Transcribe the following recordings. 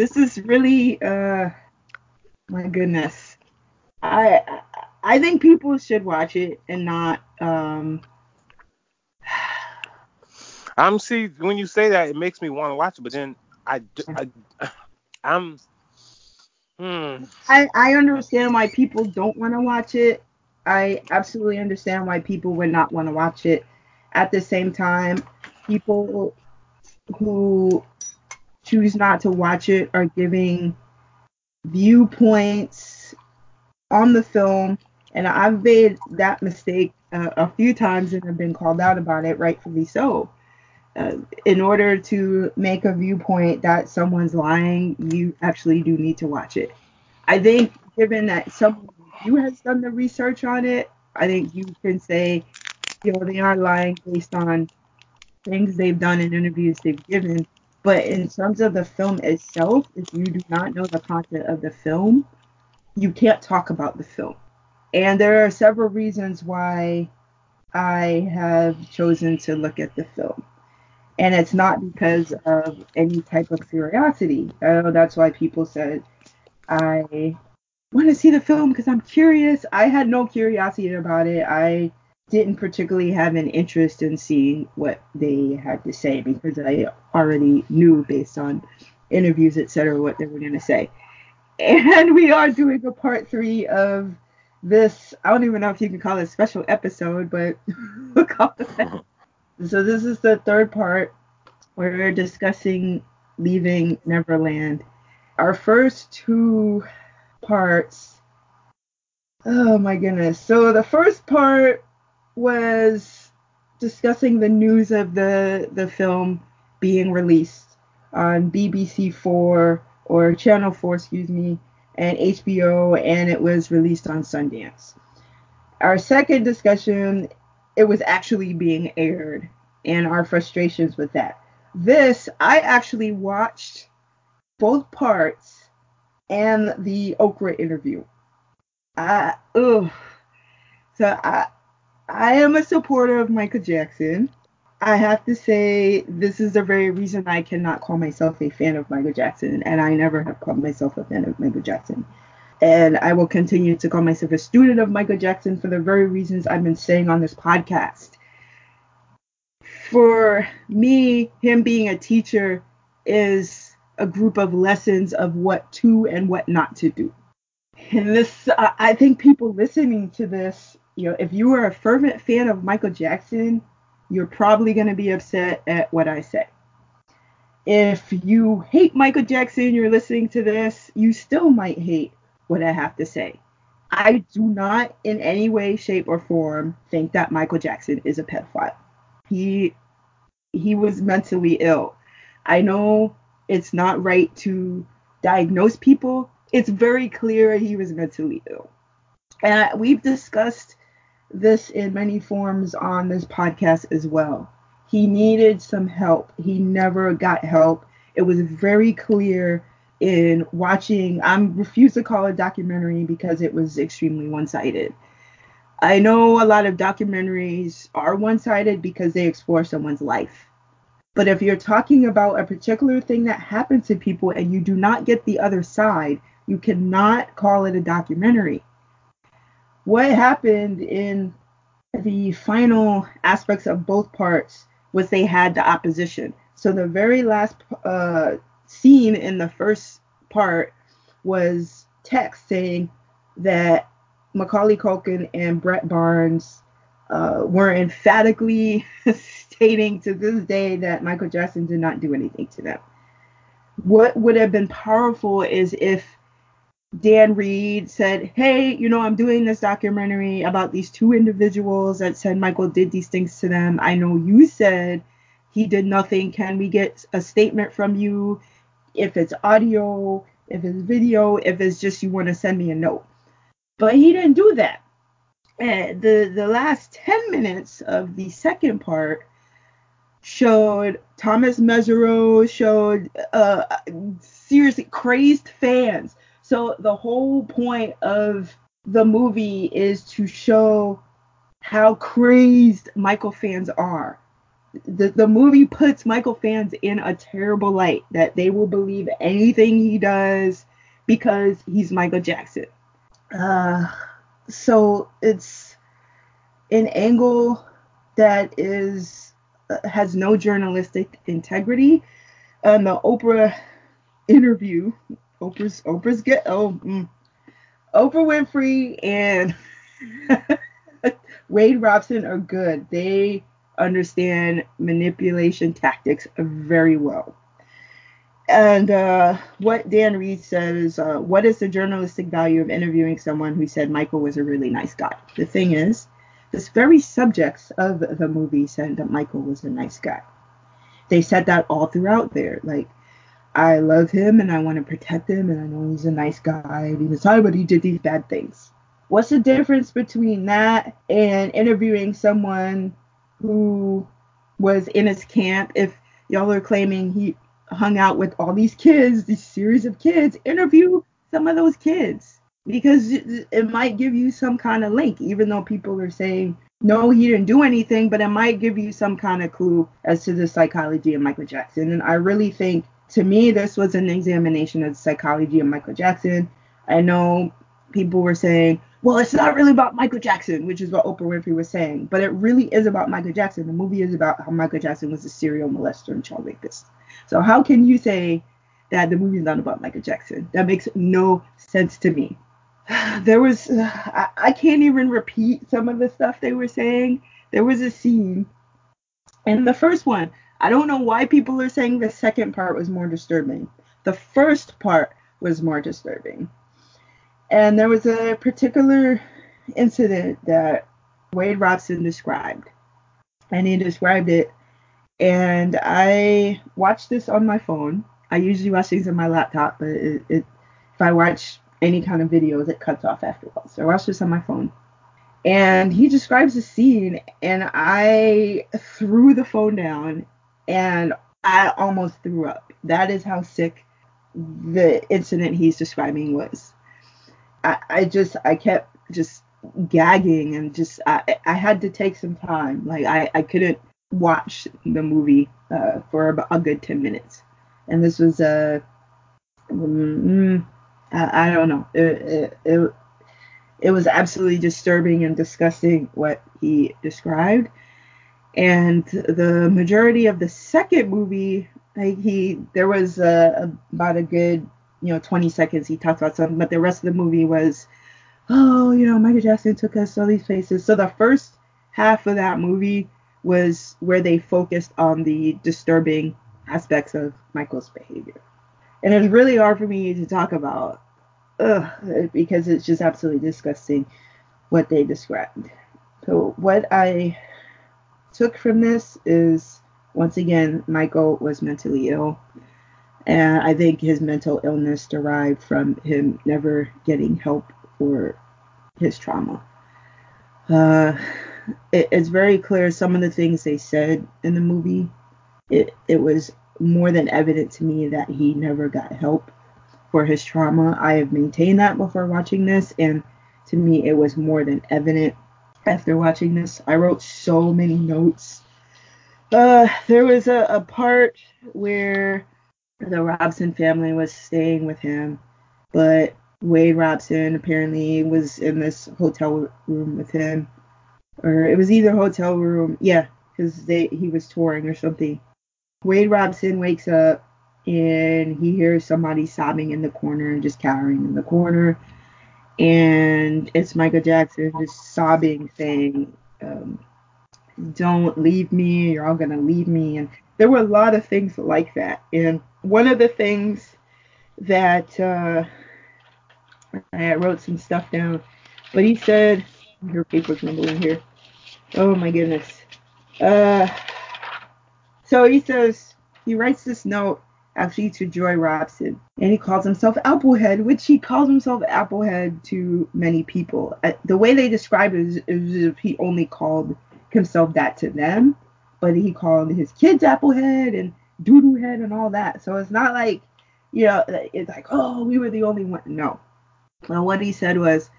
this is really uh my goodness. I I think people should watch it and not um I'm see when you say that it makes me want to watch it, but then I, I I'm hmm. I I understand why people don't want to watch it. I absolutely understand why people would not want to watch it. At the same time, people who choose not to watch it are giving viewpoints on the film, and I've made that mistake uh, a few times and have been called out about it, rightfully so. Uh, in order to make a viewpoint that someone's lying, you actually do need to watch it. I think, given that someone you has done the research on it, I think you can say, you know, they are lying based on things they've done in interviews they've given. But in terms of the film itself, if you do not know the content of the film, you can't talk about the film. And there are several reasons why I have chosen to look at the film. And it's not because of any type of curiosity. I know that's why people said I want to see the film because I'm curious. I had no curiosity about it. I didn't particularly have an interest in seeing what they had to say because I already knew based on interviews, etc., what they were going to say. And we are doing a part three of this. I don't even know if you can call it a special episode, but we'll call it that. Uh-huh. So this is the third part where we're discussing leaving Neverland. Our first two parts. Oh my goodness. So the first part was discussing the news of the the film being released on BBC 4 or Channel 4, excuse me, and HBO, and it was released on Sundance. Our second discussion, it was actually being aired, and our frustrations with that. This, I actually watched both parts and the Oprah interview. I, ugh. So I, I am a supporter of Michael Jackson. I have to say, this is the very reason I cannot call myself a fan of Michael Jackson, and I never have called myself a fan of Michael Jackson. And I will continue to call myself a student of Michael Jackson for the very reasons I've been saying on this podcast. For me, him being a teacher is a group of lessons of what to and what not to do. And this, I think people listening to this you know, if you are a fervent fan of Michael Jackson, you're probably going to be upset at what I say. If you hate Michael Jackson, you're listening to this, you still might hate what I have to say. I do not in any way, shape, or form think that Michael Jackson is a pedophile. He he was mentally ill. I know it's not right to diagnose people. It's very clear he was mentally ill. And we've discussed this in many forms on this podcast as well. He needed some help. He never got help. It was very clear in watching. I refuse to call it documentary because it was extremely one-sided. I know a lot of documentaries are one-sided because they explore someone's life. But if you're talking about a particular thing that happened to people and you do not get the other side, you cannot call it a documentary what happened in the final aspects of both parts was they had the opposition. So the very last uh, scene in the first part was text saying that Macaulay Culkin and Brett Barnes uh, were emphatically stating to this day that Michael Jackson did not do anything to them. What would have been powerful is if Dan Reed said, Hey, you know, I'm doing this documentary about these two individuals that said Michael did these things to them. I know you said he did nothing. Can we get a statement from you? If it's audio, if it's video, if it's just you want to send me a note. But he didn't do that. And the the last 10 minutes of the second part showed Thomas Mesereau showed uh seriously crazed fans so the whole point of the movie is to show how crazed Michael fans are. the, the movie puts Michael fans in a terrible light that they will believe anything he does because he's Michael Jackson. Uh, so it's an angle that is uh, has no journalistic integrity. And the Oprah interview, Oprah's Oprah's get oh mm, Oprah Winfrey and Wade Robson are good. They understand manipulation tactics very well. And uh, what Dan Reed said is, uh, what is the journalistic value of interviewing someone who said Michael was a really nice guy? The thing is, this very subjects of the movie said that Michael was a nice guy. They said that all throughout there. Like, I love him and I want to protect him and I know he's a nice guy and he was sorry, but he did these bad things. What's the difference between that and interviewing someone who was in his camp? If y'all are claiming he hung out with all these kids, these series of kids, interview some of those kids because it might give you some kind of link, even though people are saying no, he didn't do anything, but it might give you some kind of clue as to the psychology of Michael Jackson. And I really think, to me, this was an examination of the psychology of Michael Jackson. I know people were saying, well, it's not really about Michael Jackson, which is what Oprah Winfrey was saying, but it really is about Michael Jackson. The movie is about how Michael Jackson was a serial molester and child rapist. So how can you say that the movie is not about Michael Jackson? That makes no sense to me. There was I, I can't even repeat some of the stuff they were saying. There was a scene in the first one. I don't know why people are saying the second part was more disturbing. The first part was more disturbing. And there was a particular incident that Wade Robson described. And he described it and I watched this on my phone. I usually watch things on my laptop, but it, it, if I watch any kind of videos, it cuts off after a while. So I watched this on my phone. And he describes the scene, and I threw the phone down, and I almost threw up. That is how sick the incident he's describing was. I, I just, I kept just gagging and just, I, I had to take some time. Like, I, I couldn't watch the movie uh, for about a good 10 minutes. And this was a, uh, mm, I, I, don't know, it, it, it, it was absolutely disturbing and disgusting what he described. And the majority of the second movie, like he, there was uh, about a good, you know, 20 seconds he talked about something, but the rest of the movie was, oh, you know, Michael Jackson took us all these places. So the first half of that movie was where they focused on the disturbing aspects of Michael's behavior. And it's really hard for me to talk about ugh, because it's just absolutely disgusting what they described. So, what I took from this is once again, Michael was mentally ill. And I think his mental illness derived from him never getting help for his trauma. Uh, it, it's very clear some of the things they said in the movie. It it was more than evident to me that he never got help for his trauma. I have maintained that before watching this, and to me, it was more than evident after watching this. I wrote so many notes. Uh, there was a, a part where the Robson family was staying with him, but Wade Robson apparently was in this hotel room with him or it was either hotel room, yeah, because they he was touring or something. Wade Robson wakes up and he hears somebody sobbing in the corner and just cowering in the corner, and it's Michael Jackson just sobbing, saying, um, "Don't leave me, you're all gonna leave me," and there were a lot of things like that. And one of the things that uh, I wrote some stuff down, but he said, your paper's in here. Oh my goodness. Uh, so he says he writes this note actually to Joy Robson, and he calls himself Applehead, which he calls himself Applehead to many people. Uh, the way they describe it is, is if he only called himself that to them, but he called his kids Applehead and Doodoo Head and all that. So it's not like, you know, it's like, oh, we were the only one. No. Well, what he said was,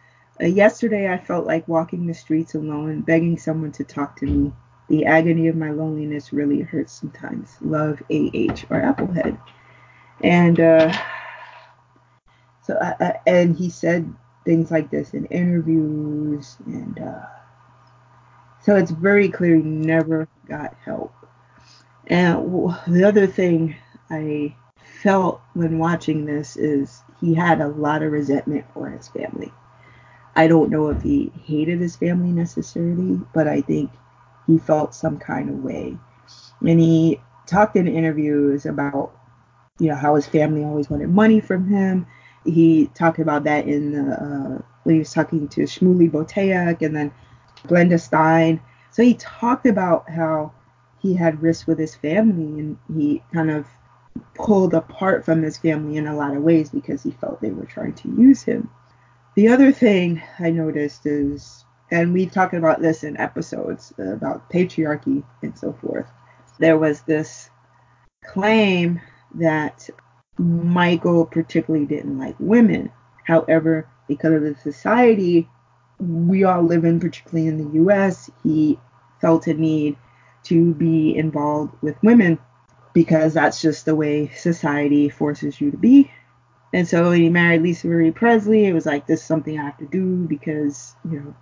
uh, yesterday, I felt like walking the streets alone, begging someone to talk to me. The agony of my loneliness really hurts sometimes. Love AH or Applehead. And uh, so, I, I, and he said things like this in interviews, and uh, so it's very clear he never got help. And the other thing I felt when watching this is he had a lot of resentment for his family. I don't know if he hated his family necessarily, but I think he felt some kind of way. And he talked in interviews about, you know, how his family always wanted money from him. He talked about that in the, uh, when he was talking to Shmuley Boteach and then Glenda Stein. So he talked about how he had risks with his family and he kind of pulled apart from his family in a lot of ways because he felt they were trying to use him. The other thing I noticed is, and we've talked about this in episodes uh, about patriarchy and so forth, there was this claim that Michael particularly didn't like women. However, because of the society we all live in, particularly in the US, he felt a need to be involved with women because that's just the way society forces you to be. And so he married Lisa Marie Presley, it was like this is something I have to do because, you know,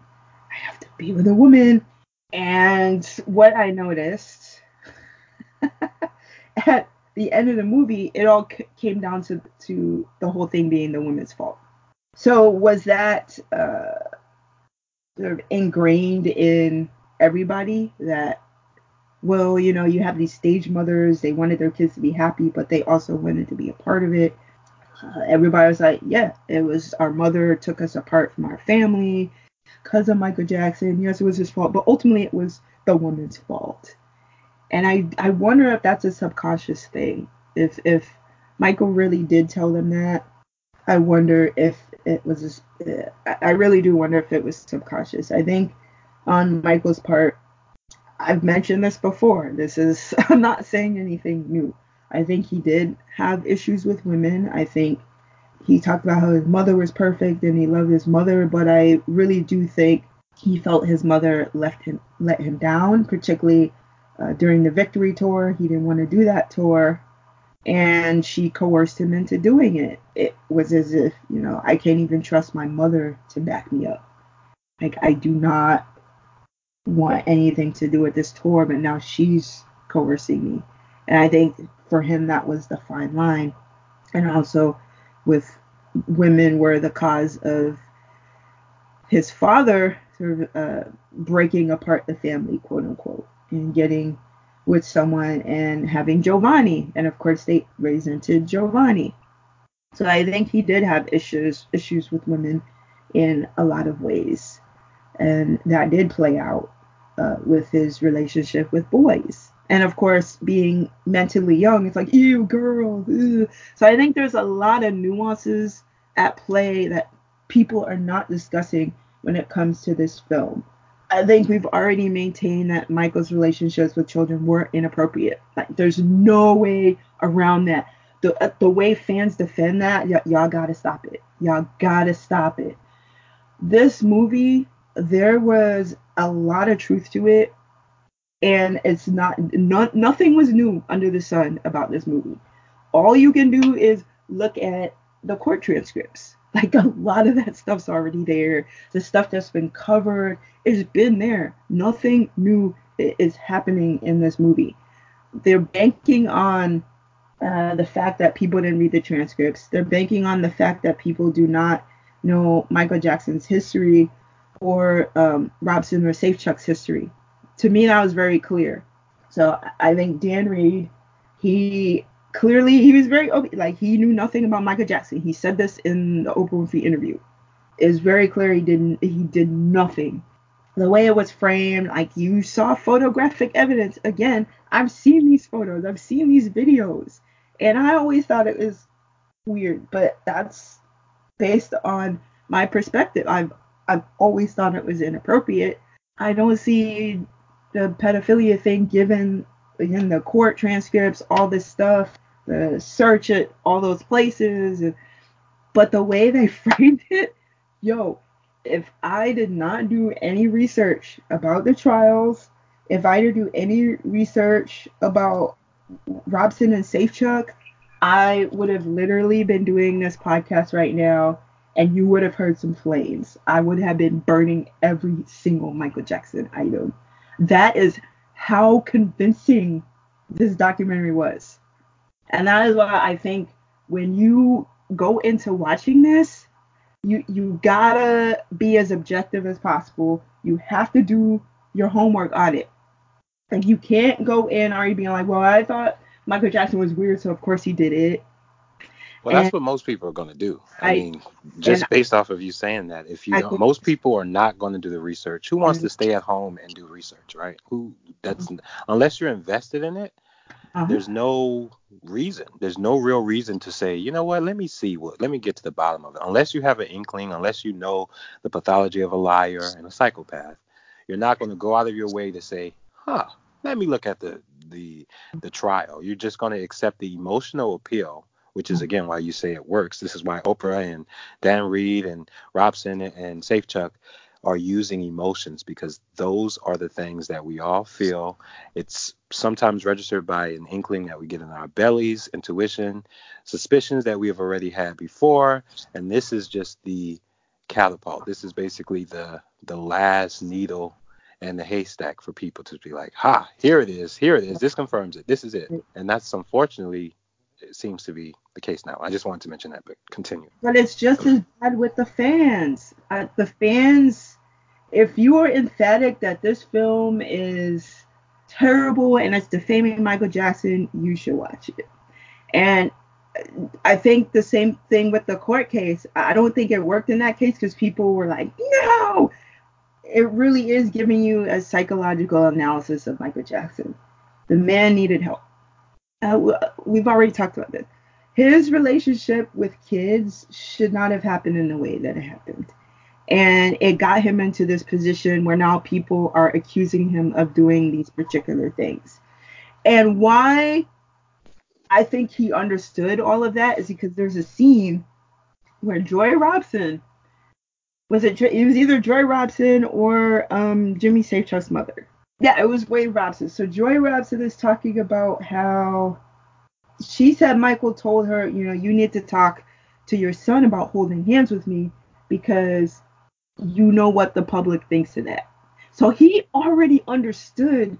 have to be with a woman. And what I noticed at the end of the movie, it all c- came down to to the whole thing being the woman's fault. So was that uh, sort of ingrained in everybody that well, you know, you have these stage mothers, they wanted their kids to be happy, but they also wanted to be a part of it. Uh, everybody was like, yeah, it was our mother took us apart from our family because of Michael Jackson. Yes, it was his fault, but ultimately it was the woman's fault. And I I wonder if that's a subconscious thing. If if Michael really did tell them that, I wonder if it was. Uh, I really do wonder if it was subconscious. I think on Michael's part, I've mentioned this before. This is I'm not saying anything new. I think he did have issues with women. I think he talked about how his mother was perfect and he loved his mother, but I really do think he felt his mother left him let him down, particularly uh, during the victory tour. He didn't want to do that tour, and she coerced him into doing it. It was as if you know I can't even trust my mother to back me up. Like I do not want anything to do with this tour, but now she's coercing me. And I think for him that was the fine line. And also with women were the cause of his father sort of uh, breaking apart the family, quote unquote, and getting with someone and having Giovanni. And of course they resented Giovanni. So I think he did have issues issues with women in a lot of ways. And that did play out uh, with his relationship with boys. And of course, being mentally young, it's like, ew, girl. Ew. So I think there's a lot of nuances at play that people are not discussing when it comes to this film. I think we've already maintained that Michael's relationships with children were inappropriate. Like, there's no way around that. The, uh, the way fans defend that, y- y'all gotta stop it. Y'all gotta stop it. This movie, there was a lot of truth to it, and it's not, not nothing was new under the sun about this movie. All you can do is look at the court transcripts. Like a lot of that stuff's already there. The stuff that's been covered it's been there. Nothing new is happening in this movie. They're banking on uh, the fact that people didn't read the transcripts. They're banking on the fact that people do not know Michael Jackson's history or um, Robson or Safechuck's history. To me, that was very clear. So I think Dan Reed, he clearly he was very open, like he knew nothing about Michael Jackson. He said this in the Oprah Winfrey interview. It's very clear he didn't he did nothing. The way it was framed, like you saw photographic evidence. Again, I've seen these photos, I've seen these videos, and I always thought it was weird, but that's based on my perspective. I've I've always thought it was inappropriate. I don't see the pedophilia thing given in the court transcripts, all this stuff, the search at all those places, but the way they framed it, yo, if I did not do any research about the trials, if I to do any research about Robson and Safechuck, I would have literally been doing this podcast right now and you would have heard some flames. I would have been burning every single Michael Jackson item. That is how convincing this documentary was. And that is why I think when you go into watching this, you you gotta be as objective as possible. You have to do your homework on it. Like you can't go in already being like, well, I thought Michael Jackson was weird, so of course he did it. Well, that's what most people are going to do. I, I mean, just based off of you saying that, if you don't, most people are not going to do the research. Who wants to stay at home and do research, right? Who that's unless you're invested in it. Uh-huh. There's no reason. There's no real reason to say, you know what? Let me see what. Let me get to the bottom of it. Unless you have an inkling, unless you know the pathology of a liar and a psychopath, you're not going to go out of your way to say, huh? Let me look at the the the trial. You're just going to accept the emotional appeal which is mm-hmm. again why you say it works. This is why Oprah and Dan Reed and Robson and Safechuck are using emotions because those are the things that we all feel. It's sometimes registered by an inkling that we get in our bellies, intuition, suspicions that we have already had before, and this is just the catapult. This is basically the the last needle and the haystack for people to be like, ha, here it is, here it is, this confirms it, this is it. And that's unfortunately seems to be the case now. I just wanted to mention that, but continue. But it's just as bad with the fans. Uh, the fans, if you are emphatic that this film is terrible and it's defaming Michael Jackson, you should watch it. And I think the same thing with the court case. I don't think it worked in that case because people were like, no. It really is giving you a psychological analysis of Michael Jackson. The man needed help uh, we've already talked about this. His relationship with kids should not have happened in the way that it happened. And it got him into this position where now people are accusing him of doing these particular things. And why I think he understood all of that is because there's a scene where Joy Robson was it it was either Joy Robson or um, Jimmy Safechuck's mother yeah, it was Wade Robson. So Joy Robson is talking about how she said Michael told her, you know, you need to talk to your son about holding hands with me because you know what the public thinks of that. So he already understood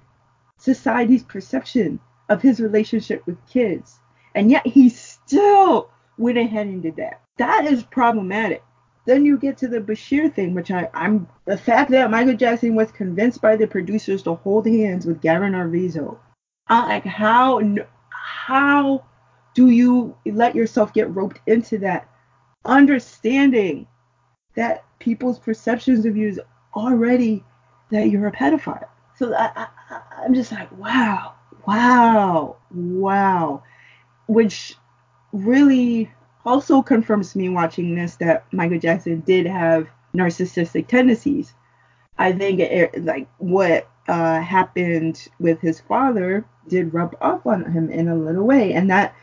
society's perception of his relationship with kids. And yet he still went ahead and did that. That is problematic. Then you get to the Bashir thing, which I, I'm the fact that Michael Jackson was convinced by the producers to hold hands with Gavin Arvizo. I'm like, how how do you let yourself get roped into that? Understanding that people's perceptions of you is already that you're a pedophile. So I, I, I'm just like, wow, wow, wow, which really also confirms me watching this that Michael Jackson did have narcissistic tendencies. I think it, like what uh, happened with his father did rub off on him in a little way, and that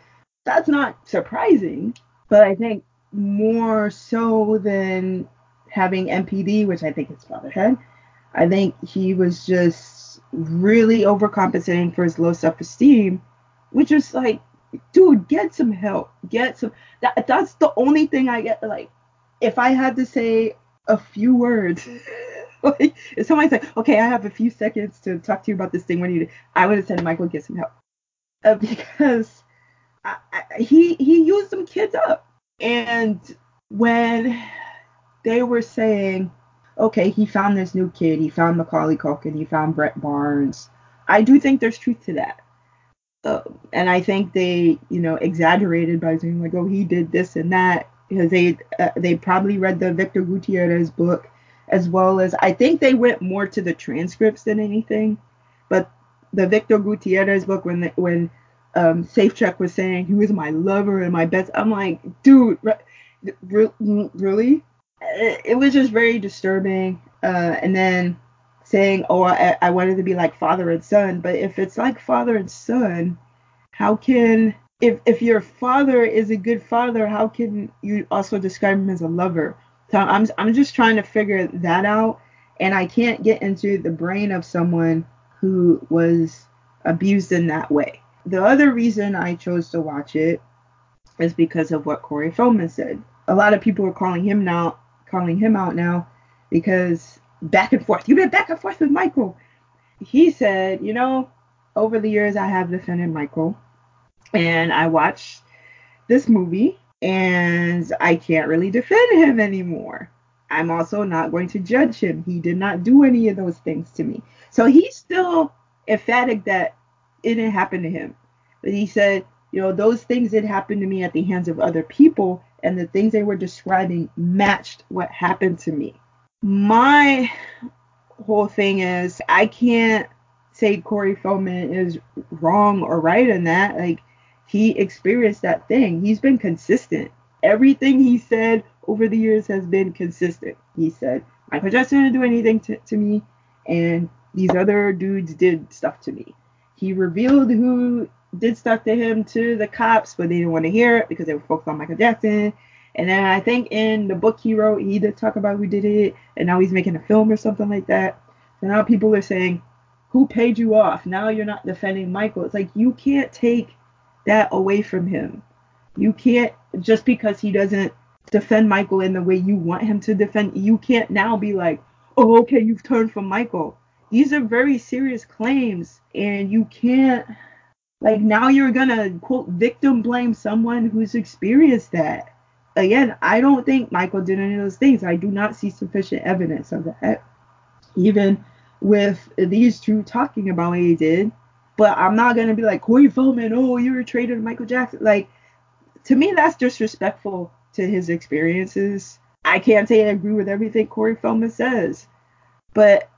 that's not surprising. But I think more so than having NPD, which I think his father had, I think he was just really overcompensating for his low self-esteem, which is like dude, get some help. Get some. That that's the only thing I get. Like, if I had to say a few words, like if somebody's like, okay, I have a few seconds to talk to you about this thing. What do you? I would have said, Michael, get some help, uh, because I, I, he he used some kids up, and when they were saying, okay, he found this new kid, he found Macaulay Culkin, he found Brett Barnes. I do think there's truth to that. Uh, and I think they, you know, exaggerated by saying like, oh, he did this and that because they uh, they probably read the Victor Gutierrez book as well as I think they went more to the transcripts than anything. But the Victor Gutierrez book when the, when um, Safechuck was saying he was my lover and my best, I'm like, dude, re- really? It was just very disturbing. Uh, and then saying, "Oh, I, I wanted to be like father and son." But if it's like father and son, how can if if your father is a good father, how can you also describe him as a lover? So I'm I'm just trying to figure that out, and I can't get into the brain of someone who was abused in that way. The other reason I chose to watch it is because of what Corey Feldman said. A lot of people are calling him now, calling him out now because back and forth. You've been back and forth with Michael. He said, you know, over the years I have defended Michael, and I watched this movie, and I can't really defend him anymore. I'm also not going to judge him. He did not do any of those things to me. So he's still emphatic that it didn't happen to him. But he said, you know, those things did happen to me at the hands of other people, and the things they were describing matched what happened to me. My whole thing is, I can't say Corey Feldman is wrong or right in that. Like, he experienced that thing. He's been consistent. Everything he said over the years has been consistent. He said, Michael Jackson didn't do anything to, to me, and these other dudes did stuff to me. He revealed who did stuff to him to the cops, but they didn't want to hear it because they were focused on Michael Jackson. And then I think in the book he wrote, he did talk about who did it, and now he's making a film or something like that. So now people are saying, who paid you off? Now you're not defending Michael. It's like you can't take that away from him. You can't just because he doesn't defend Michael in the way you want him to defend. You can't now be like, oh, okay, you've turned from Michael. These are very serious claims, and you can't like now you're gonna quote victim blame someone who's experienced that. Again, I don't think Michael did any of those things. I do not see sufficient evidence of that. Even with these two talking about what he did. But I'm not gonna be like Corey Feldman, oh, you were traded to Michael Jackson. Like to me that's disrespectful to his experiences. I can't say I agree with everything Corey Feldman says, but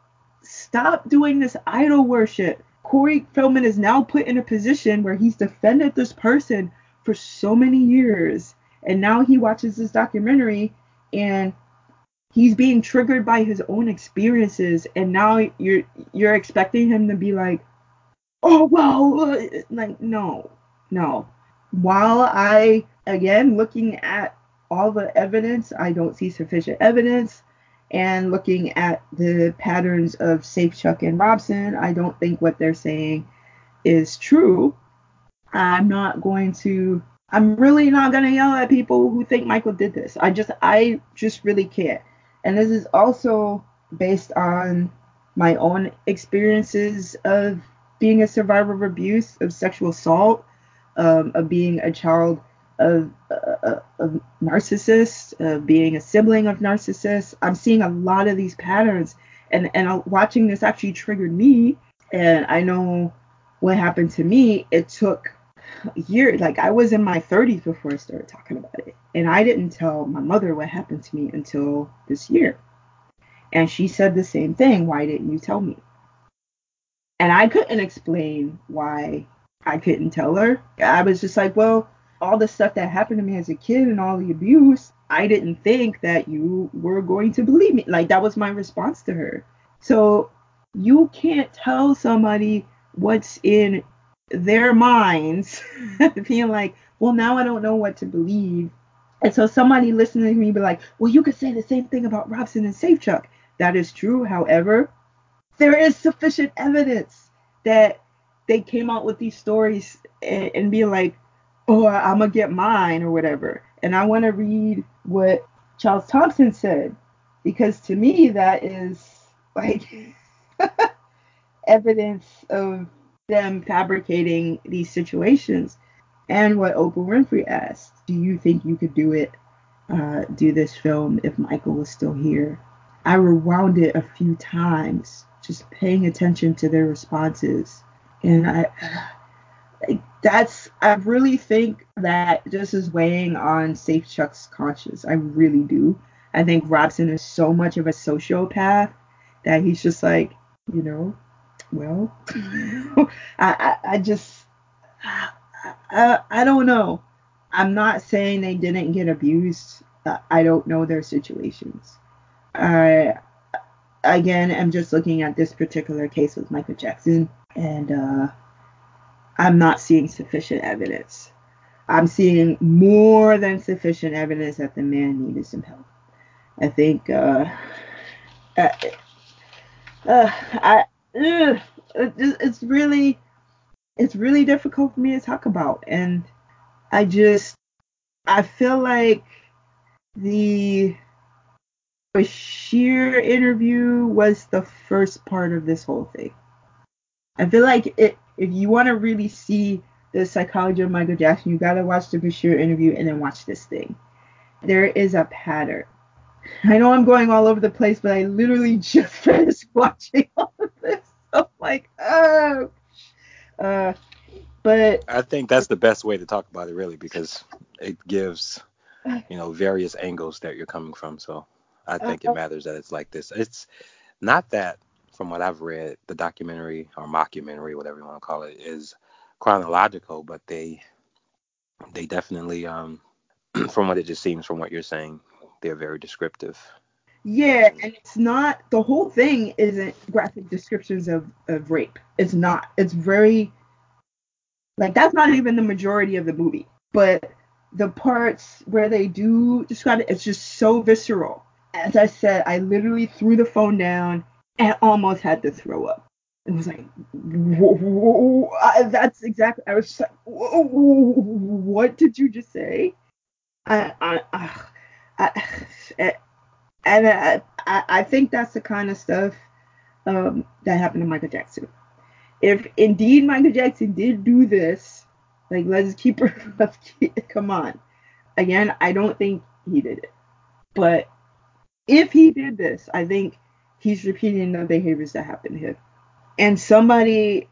stop doing this idol worship. Corey Feldman is now put in a position where he's defended this person for so many years, and now he watches this documentary and he's being triggered by his own experiences, and now you're you're expecting him to be like, oh well, uh, like no, no. While I again looking at all the evidence, I don't see sufficient evidence. And looking at the patterns of Safechuck and Robson, I don't think what they're saying is true. I'm not going to I'm really not gonna yell at people who think Michael did this. I just I just really can't. And this is also based on my own experiences of being a survivor of abuse, of sexual assault, um, of being a child of, uh, of narcissists, uh, being a sibling of narcissists. I'm seeing a lot of these patterns, and and watching this actually triggered me. And I know what happened to me. It took years. Like I was in my 30s before I started talking about it, and I didn't tell my mother what happened to me until this year. And she said the same thing. Why didn't you tell me? And I couldn't explain why I couldn't tell her. I was just like, well, all the stuff that happened to me as a kid and all the abuse, I didn't think that you were going to believe me. Like that was my response to her. So you can't tell somebody what's in their minds, being like, well, now I don't know what to believe. And so somebody listening to me be like, well, you could say the same thing about Robson and Safechuck. That is true. However, there is sufficient evidence that they came out with these stories and, and be like, oh, I'm gonna get mine or whatever. And I want to read what Charles Thomson said because to me that is like evidence of them fabricating these situations. And what Oprah Winfrey asked, do you think you could do it, uh, do this film if Michael was still here? I rewound it a few times, just paying attention to their responses. And I, that's I really think that this is weighing on Safechuck's conscience. I really do. I think Robson is so much of a sociopath that he's just like, you know, well, I, I, I just I, I don't know. I'm not saying they didn't get abused. I don't know their situations. I again am just looking at this particular case with Michael Jackson and uh I'm not seeing sufficient evidence. I'm seeing more than sufficient evidence that the man needed some help. I think uh, uh, I it's really it's really difficult for me to talk about and I just I feel like the Bashir interview was the first part of this whole thing. I feel like it, if you want to really see the psychology of Michael Jackson, you gotta watch the Bashir interview and then watch this thing. There is a pattern. I know I'm going all over the place, but I literally just finished watching all of this. So I'm like, oh. Uh, but I think that's the best way to talk about it, really, because it gives, you know, various angles that you're coming from. So I think it uh-huh. matters that it's like this. It's not that, from what I've read, the documentary or mockumentary, whatever you want to call it, is chronological, but they they definitely, um, from what it just seems from what you're saying, they're very descriptive. Yeah, and it's not the whole thing isn't graphic descriptions of, of rape. It's not. It's very like that's not even the majority of the movie. But the parts where they do describe it, it's just so visceral. As I said, I literally threw the phone down and almost had to throw up. It was like, whoa, whoa, I, that's exactly. I was like, whoa, what did you just say? I, I, I, And I, I, think that's the kind of stuff um, that happened to Michael Jackson. If indeed Michael Jackson did do this, like let's keep, let's keep, come on. Again, I don't think he did it, but if he did this, I think he's repeating the behaviors that happened to him. And somebody,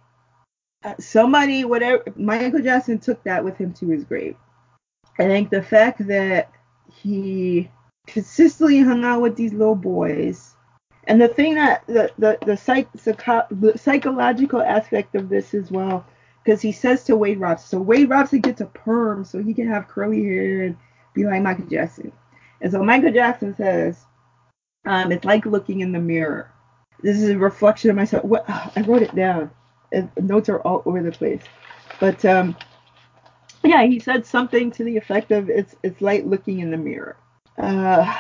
uh, somebody, whatever, Michael Jackson took that with him to his grave. I think the fact that he consistently hung out with these little boys. And the thing that the the the, psych, the psychological aspect of this as well, because he says to Wade Robson, so Wade Robson gets a perm so he can have curly hair and be like Michael Jackson. And so Michael Jackson says, um, it's like looking in the mirror. This is a reflection of myself. What I wrote it down. notes are all over the place. But um, yeah, he said something to the effect of it's it's like looking in the mirror. Uh,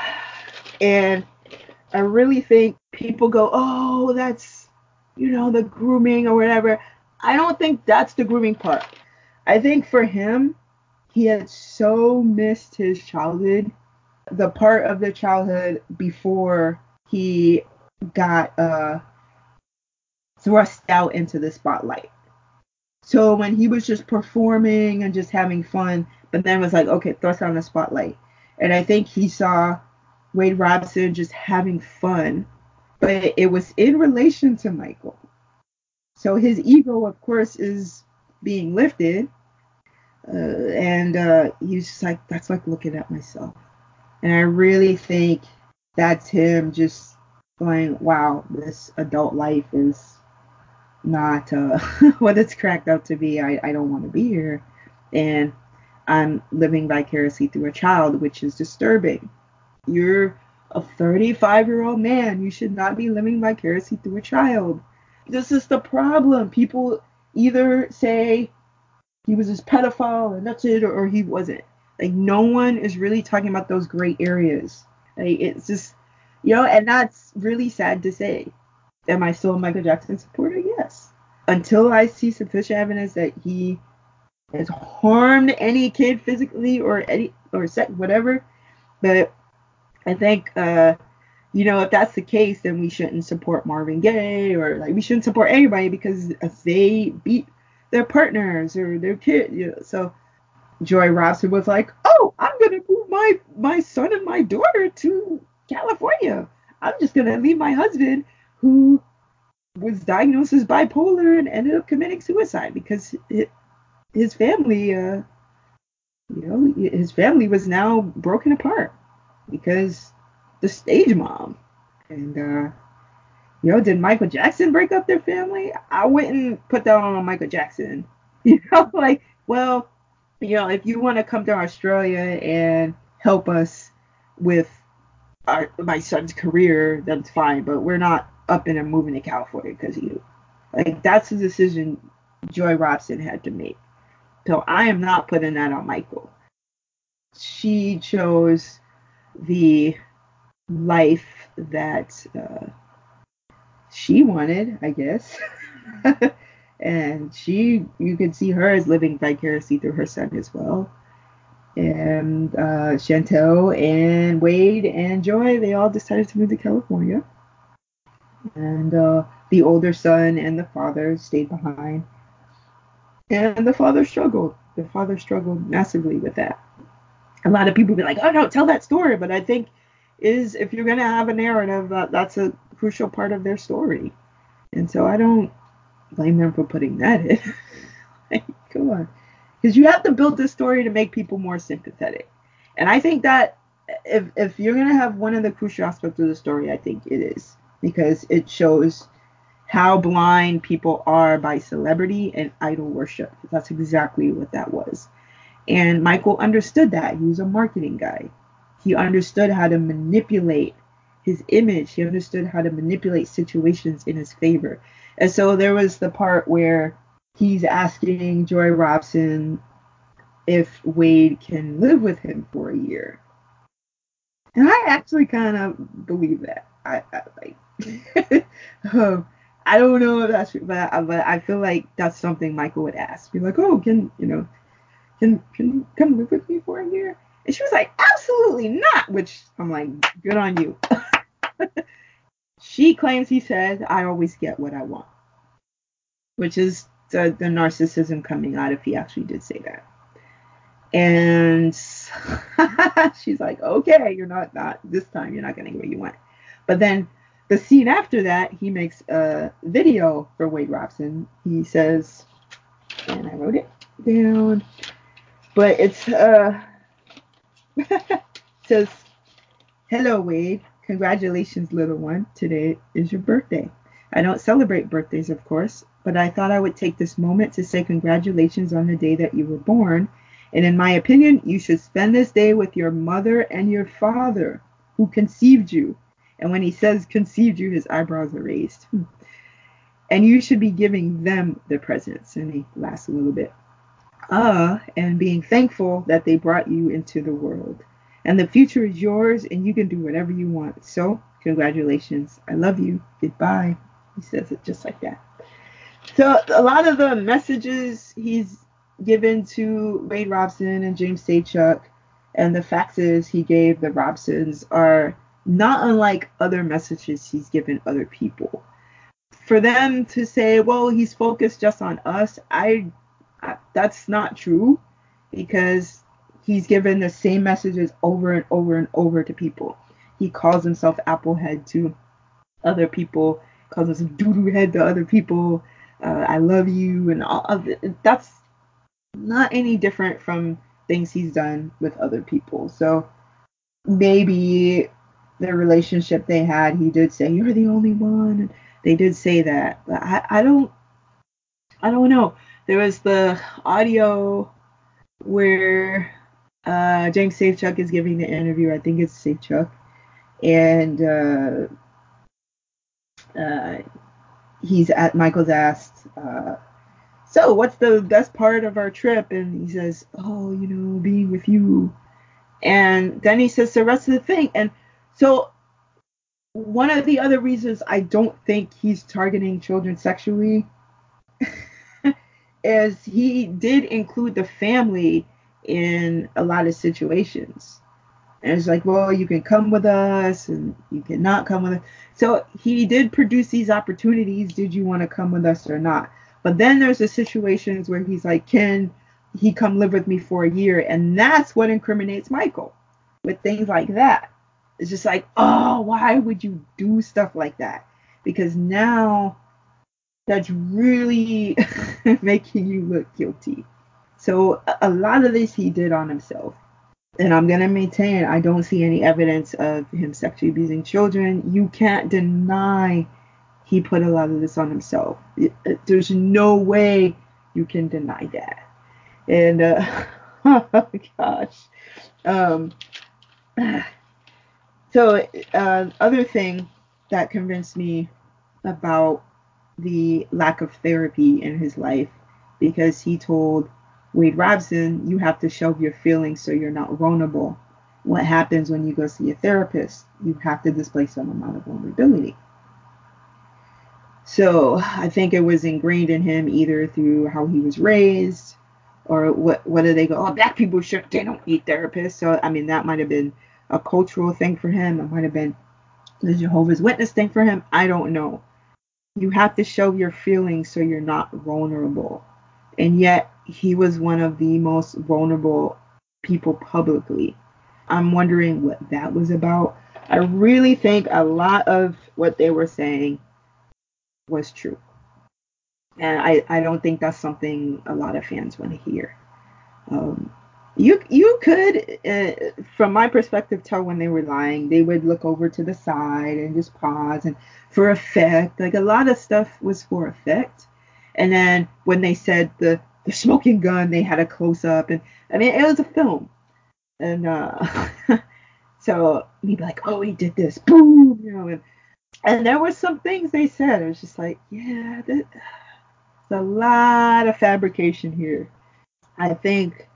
and I really think people go, oh, that's, you know, the grooming or whatever. I don't think that's the grooming part. I think for him, he had so missed his childhood, the part of the childhood before he got uh, thrust out into the spotlight. So when he was just performing and just having fun, but then was like, okay, thrust on the spotlight. And I think he saw Wade Robson just having fun, but it was in relation to Michael. So his ego, of course, is being lifted. Uh, and uh, he's just like, that's like looking at myself. And I really think that's him just going, wow, this adult life is not uh, what it's cracked up to be. I, I don't want to be here. And I'm living vicariously through a child, which is disturbing. You're a 35 year old man. You should not be living vicariously through a child. This is the problem. People either say he was this pedophile and that's it, or, or he wasn't. Like, no one is really talking about those gray areas. Like, it's just, you know, and that's really sad to say. Am I still a Michael Jackson supporter? Yes. Until I see sufficient evidence that he has harmed any kid physically or any or sex whatever. But I think uh, you know if that's the case, then we shouldn't support Marvin Gaye or like we shouldn't support anybody because if they beat their partners or their kid. You know, so Joy Robson was like, "Oh, I'm gonna move my my son and my daughter to California. I'm just gonna leave my husband who." was diagnosed as bipolar and ended up committing suicide because it, his family, uh, you know, his family was now broken apart because the stage mom. And, uh, you know, did Michael Jackson break up their family? I wouldn't put that on Michael Jackson. You know, like, well, you know, if you want to come to Australia and help us with our, my son's career, that's fine. But we're not up and moving to California because of you. Like, that's the decision Joy Robson had to make. So I am not putting that on Michael. She chose the life that uh, she wanted, I guess. and she, you could see her as living vicariously through her son as well. And uh, Chantal and Wade and Joy, they all decided to move to California. And uh, the older son and the father stayed behind. And the father struggled. The father struggled massively with that. A lot of people be like, oh, no, tell that story. But I think is if you're going to have a narrative, that that's a crucial part of their story. And so I don't blame them for putting that in. like, come on. Because you have to build this story to make people more sympathetic. And I think that if, if you're going to have one of the crucial aspects of the story, I think it is. Because it shows how blind people are by celebrity and idol worship. That's exactly what that was. And Michael understood that. He was a marketing guy. He understood how to manipulate his image. He understood how to manipulate situations in his favor. And so there was the part where he's asking Joy Robson if Wade can live with him for a year. And I actually kind of believe that. I, I like um, I don't know if that's but I, but I feel like that's something Michael would ask. Be like, oh, can you know, can can you come live with me for a year? And she was like, absolutely not. Which I'm like, good on you. she claims he said, I always get what I want, which is the, the narcissism coming out if he actually did say that. And she's like, okay, you're not not this time. You're not getting what you want. But then the scene after that, he makes a video for Wade Robson. He says, and I wrote it down, but it's uh says, "Hello Wade, congratulations little one. Today is your birthday. I don't celebrate birthdays, of course, but I thought I would take this moment to say congratulations on the day that you were born. And in my opinion, you should spend this day with your mother and your father, who conceived you." And when he says conceived you, his eyebrows are raised. Hmm. And you should be giving them the presents. And he laughs a little bit. Ah, uh, and being thankful that they brought you into the world. And the future is yours, and you can do whatever you want. So, congratulations. I love you. Goodbye. He says it just like that. So, a lot of the messages he's given to Wade Robson and James Safechuck and the faxes he gave the Robsons are not unlike other messages he's given other people. For them to say, well, he's focused just on us, I, I that's not true because he's given the same messages over and over and over to people. He calls himself Applehead to other people, calls himself Doodoo Head to other people. Uh, I love you, and all of it. That's not any different from things he's done with other people. So maybe the relationship they had, he did say, You're the only one. They did say that. But I, I don't I don't know. There was the audio where uh, James Safechuck is giving the interview. I think it's Safechuck. And uh, uh, he's at Michael's asked, uh, so what's the best part of our trip? And he says, oh, you know, being with you. And then he says the rest of the thing. And so one of the other reasons I don't think he's targeting children sexually is he did include the family in a lot of situations. And it's like, well, you can come with us and you cannot come with us. So he did produce these opportunities. Did you want to come with us or not? But then there's the situations where he's like, can he come live with me for a year? And that's what incriminates Michael with things like that. It's just like, oh, why would you do stuff like that? Because now that's really making you look guilty. So a lot of this he did on himself. And I'm going to maintain I don't see any evidence of him sexually abusing children. You can't deny he put a lot of this on himself. There's no way you can deny that. And, uh, oh gosh. Um, so, uh, other thing that convinced me about the lack of therapy in his life because he told Wade Robson, you have to shelve your feelings so you're not vulnerable. What happens when you go see a therapist? You have to display some amount of vulnerability. So I think it was ingrained in him either through how he was raised or what do they go, oh black people should they don't need therapists. So I mean that might have been a cultural thing for him. It might have been the Jehovah's Witness thing for him. I don't know. You have to show your feelings so you're not vulnerable. And yet he was one of the most vulnerable people publicly. I'm wondering what that was about. I really think a lot of what they were saying was true. And I, I don't think that's something a lot of fans want to hear. Um, you you could, uh, from my perspective, tell when they were lying. They would look over to the side and just pause and for effect. Like a lot of stuff was for effect. And then when they said the the smoking gun, they had a close up, and I mean it was a film. And uh, so he'd be like, oh, he did this, boom, you know, and and there were some things they said. It was just like, yeah, there's a lot of fabrication here. I think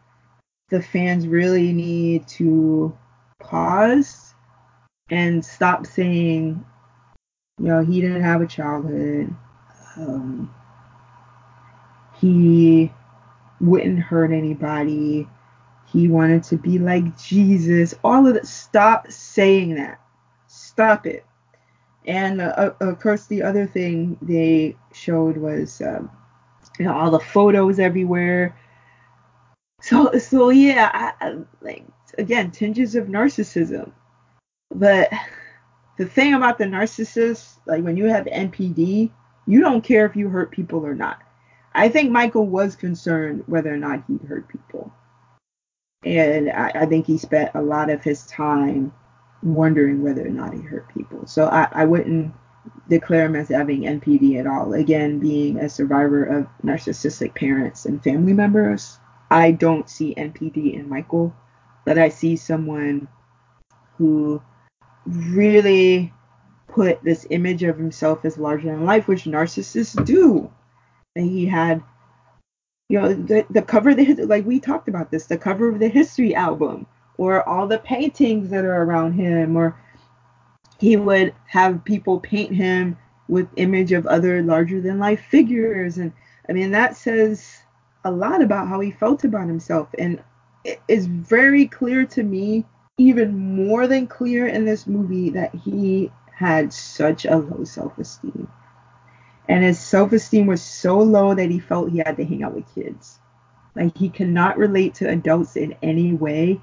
the fans really need to pause and stop saying, you know, he didn't have a childhood. Um, he wouldn't hurt anybody. He wanted to be like Jesus. All of that. Stop saying that. Stop it. And uh, uh, of course, the other thing they showed was, um, you know, all the photos everywhere. So, so yeah, I, I, like again, tinges of narcissism. But the thing about the narcissist, like when you have NPD, you don't care if you hurt people or not. I think Michael was concerned whether or not he hurt people. And I, I think he spent a lot of his time wondering whether or not he hurt people. So I, I wouldn't declare him as having NPD at all. Again, being a survivor of narcissistic parents and family members, I don't see NPD in Michael, but I see someone who really put this image of himself as larger than life, which narcissists do. And he had, you know, the, the cover of the like we talked about this, the cover of the history album or all the paintings that are around him or he would have people paint him with image of other larger than life figures and i mean that says a lot about how he felt about himself and it is very clear to me even more than clear in this movie that he had such a low self-esteem and his self-esteem was so low that he felt he had to hang out with kids like he cannot relate to adults in any way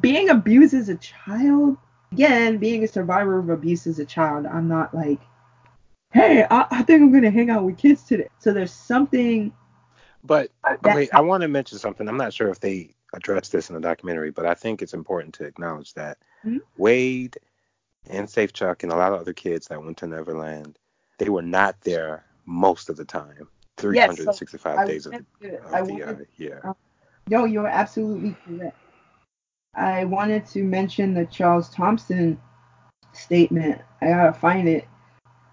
being abused as a child, again, being a survivor of abuse as a child, I'm not like, hey, I, I think I'm gonna hang out with kids today. So there's something. But wait, I want to mention something. I'm not sure if they addressed this in the documentary, but I think it's important to acknowledge that mm-hmm. Wade and Safechuck and a lot of other kids that went to Neverland, they were not there most of the time. 365 yes, so days of, the, of the uh, year. Uh, no, you're absolutely correct. I wanted to mention the Charles Thomson statement. I gotta find it.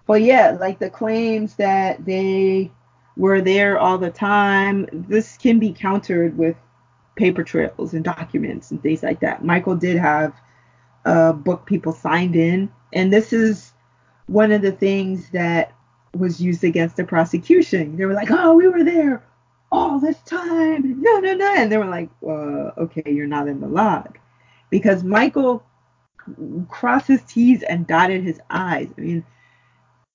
But yeah, like the claims that they were there all the time, this can be countered with paper trails and documents and things like that. Michael did have a book people signed in, and this is one of the things that was used against the prosecution. They were like, "Oh, we were there all this time. No, no, no. And they were like, well, okay, you're not in the log. Because Michael crossed his T's and dotted his I's. I mean,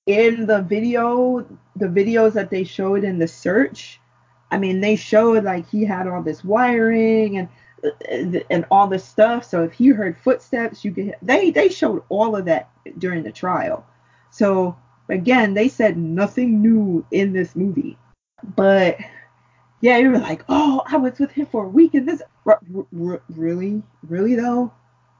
in the video, the videos that they showed in the search, I mean, they showed like he had all this wiring and uh, and all this stuff. So if he heard footsteps, you could they they showed all of that during the trial. So again, they said nothing new in this movie. But yeah, you were like, oh, I was with him for a week and this. R- r- really? Really, though?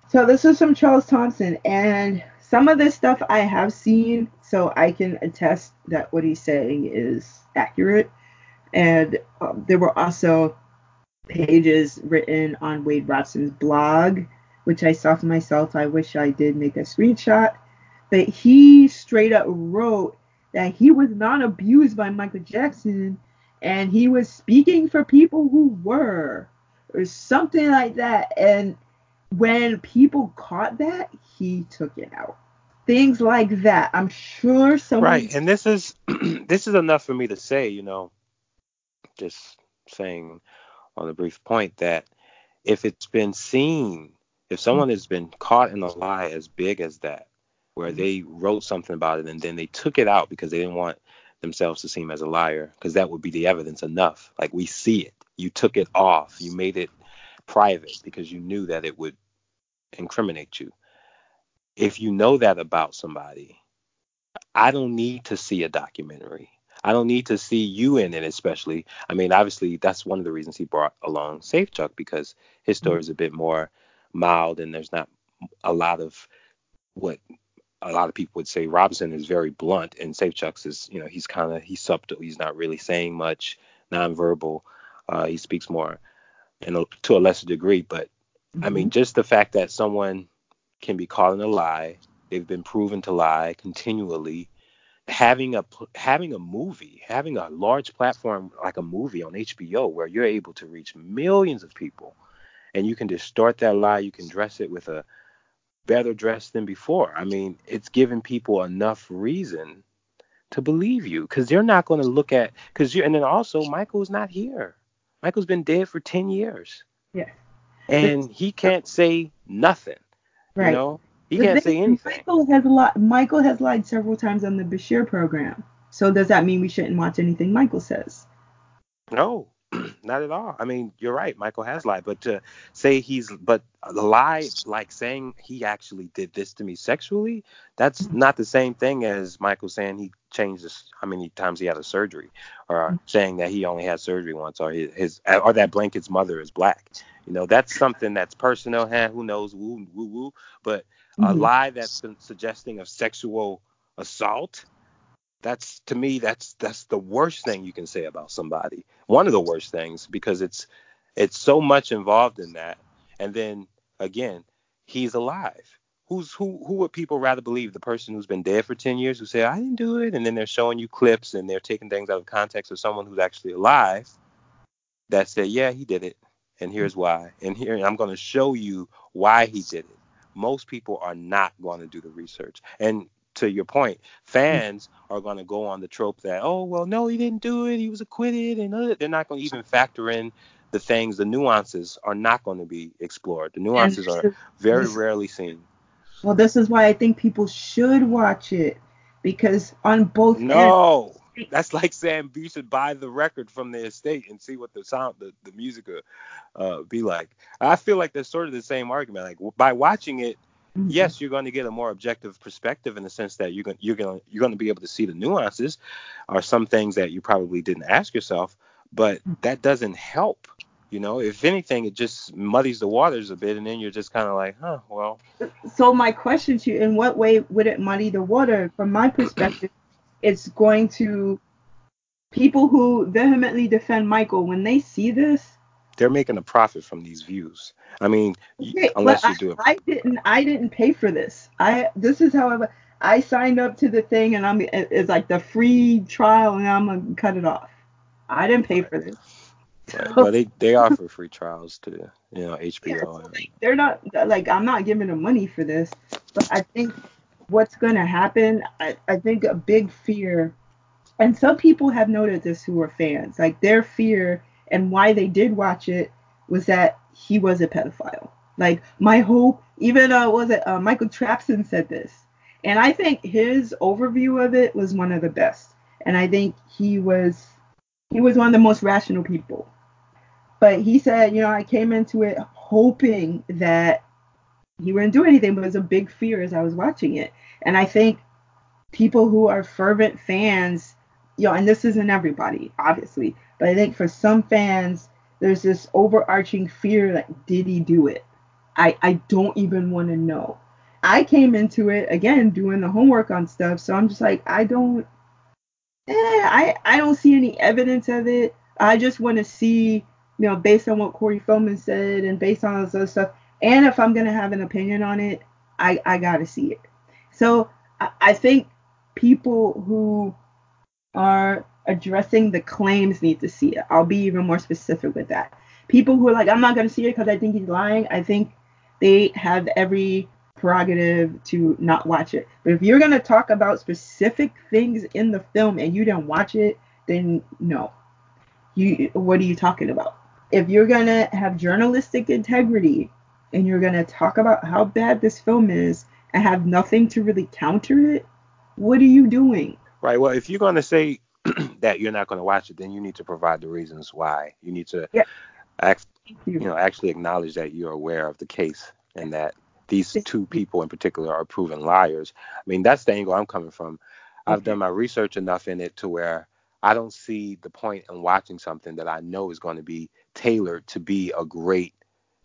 So, this is from Charles Thomson, and some of this stuff I have seen, so I can attest that what he's saying is accurate. And um, there were also pages written on Wade Robson's blog, which I saw for myself. I wish I did make a screenshot. But he straight up wrote that he was not abused by Michael Jackson and he was speaking for people who were or something like that and when people caught that he took it out things like that. I'm sure someone. Right, and this is this is enough for me to say, you know, just saying on a brief point that if it's been seen, if someone has been caught in a lie as big as that, where mm-hmm. they wrote something about it and then they took it out because they didn't want themselves to seem as a liar, because that would be the evidence enough. Like we see it. You took it off. You made it private because you knew that it would incriminate you. If you know that about somebody, I don't need to see a documentary. I don't need to see you in it, especially. I mean, obviously, that's one of the reasons he brought along Safechuck because his story is a bit more mild and there's not a lot of what a lot of people would say Robinson is very blunt and Safechuck's is, you know, he's kind of he's subtle. He's not really saying much, nonverbal. Uh, he speaks more, and to a lesser degree. But mm-hmm. I mean, mm-hmm. just the fact that someone can be calling a lie, they've been proven to lie continually. Having a having a movie, having a large platform like a movie on HBO where you're able to reach millions of people, and you can distort that lie, you can dress it with a better dress than before. I mean, it's giving people enough reason to believe you because you're not going to look at because you and then also Michael's not here. Michael's been dead for ten years. Yeah. And he can't say nothing. Right. You know, he can't say anything. Michael has lied. Michael has lied several times on the Bashir program. So does that mean we shouldn't watch anything Michael says? No, not at all. I mean, you're right. Michael has lied, but to say he's but the lie, like saying he actually did this to me sexually, that's mm-hmm. not the same thing as Michael saying he changed this, how many times he had a surgery, or mm-hmm. saying that he only had surgery once, or his, or that Blanket's mother is black. You know, that's something that's personal. Huh? Who knows? Woo, woo, woo. But mm-hmm. a lie that's suggesting of sexual assault that's to me that's that's the worst thing you can say about somebody. One of the worst things because it's it's so much involved in that. And then again he's alive. Who's who who would people rather believe? The person who's been dead for 10 years who say i didn't do it and then they're showing you clips and they're taking things out of context of someone who's actually alive that say yeah he did it and here's why. And here i'm going to show you why he did it. Most people are not going to do the research. And to your point, mm. fans are going to go on the trope that, oh, well, no, he didn't do it. He was acquitted. And uh, they're not going to even factor in the things, the nuances are not going to be explored. The nuances are very rarely seen. Well, this is why I think people should watch it because on both no. Ends, that's like saying you should buy the record from the estate and see what the sound, the, the music will uh, be like. I feel like that's sort of the same argument. Like by watching it. Yes, you're going to get a more objective perspective in the sense that you're going you're going you're going to be able to see the nuances or some things that you probably didn't ask yourself, but mm-hmm. that doesn't help. You know, if anything, it just muddies the waters a bit, and then you're just kind of like, huh, well. So my question to you: In what way would it muddy the water? From my perspective, it's going to people who vehemently defend Michael when they see this, they're making a profit from these views. I mean, okay, unless you do it. I didn't. I didn't pay for this. I. This is how I. I signed up to the thing, and I'm. It's like the free trial, and I'm gonna cut it off. I didn't pay right. for this. Right. well, they they offer free trials to you know HBO. Yeah, so like, they're not like I'm not giving them money for this, but I think what's gonna happen. I, I think a big fear, and some people have noted this who are fans. Like their fear and why they did watch it was that he was a pedophile. Like my hope, even uh, was it uh, Michael Trapson said this, and I think his overview of it was one of the best. And I think he was he was one of the most rational people. But he said, you know, I came into it hoping that he wouldn't do anything, but it was a big fear as I was watching it. And I think people who are fervent fans, you know, and this isn't everybody, obviously, but I think for some fans, there's this overarching fear like, did he do it? I, I don't even want to know. I came into it again doing the homework on stuff, so I'm just like, I don't, eh, I, I don't see any evidence of it. I just want to see, you know, based on what Corey Feldman said and based on all this other stuff, and if I'm gonna have an opinion on it, I, I gotta see it. So I, I think people who are addressing the claims need to see it. I'll be even more specific with that. People who are like, I'm not going to see it because I think he's lying, I think they have every prerogative to not watch it. But if you're gonna talk about specific things in the film and you didn't watch it, then no. You what are you talking about? If you're gonna have journalistic integrity and you're gonna talk about how bad this film is and have nothing to really counter it, what are you doing? Right. Well, if you're gonna say that you're not gonna watch it, then you need to provide the reasons why. You need to yeah. act, you know, actually acknowledge that you're aware of the case and that these two people in particular are proven liars. I mean, that's the angle I'm coming from. I've done my research enough in it to where I don't see the point in watching something that I know is going to be tailored to be a great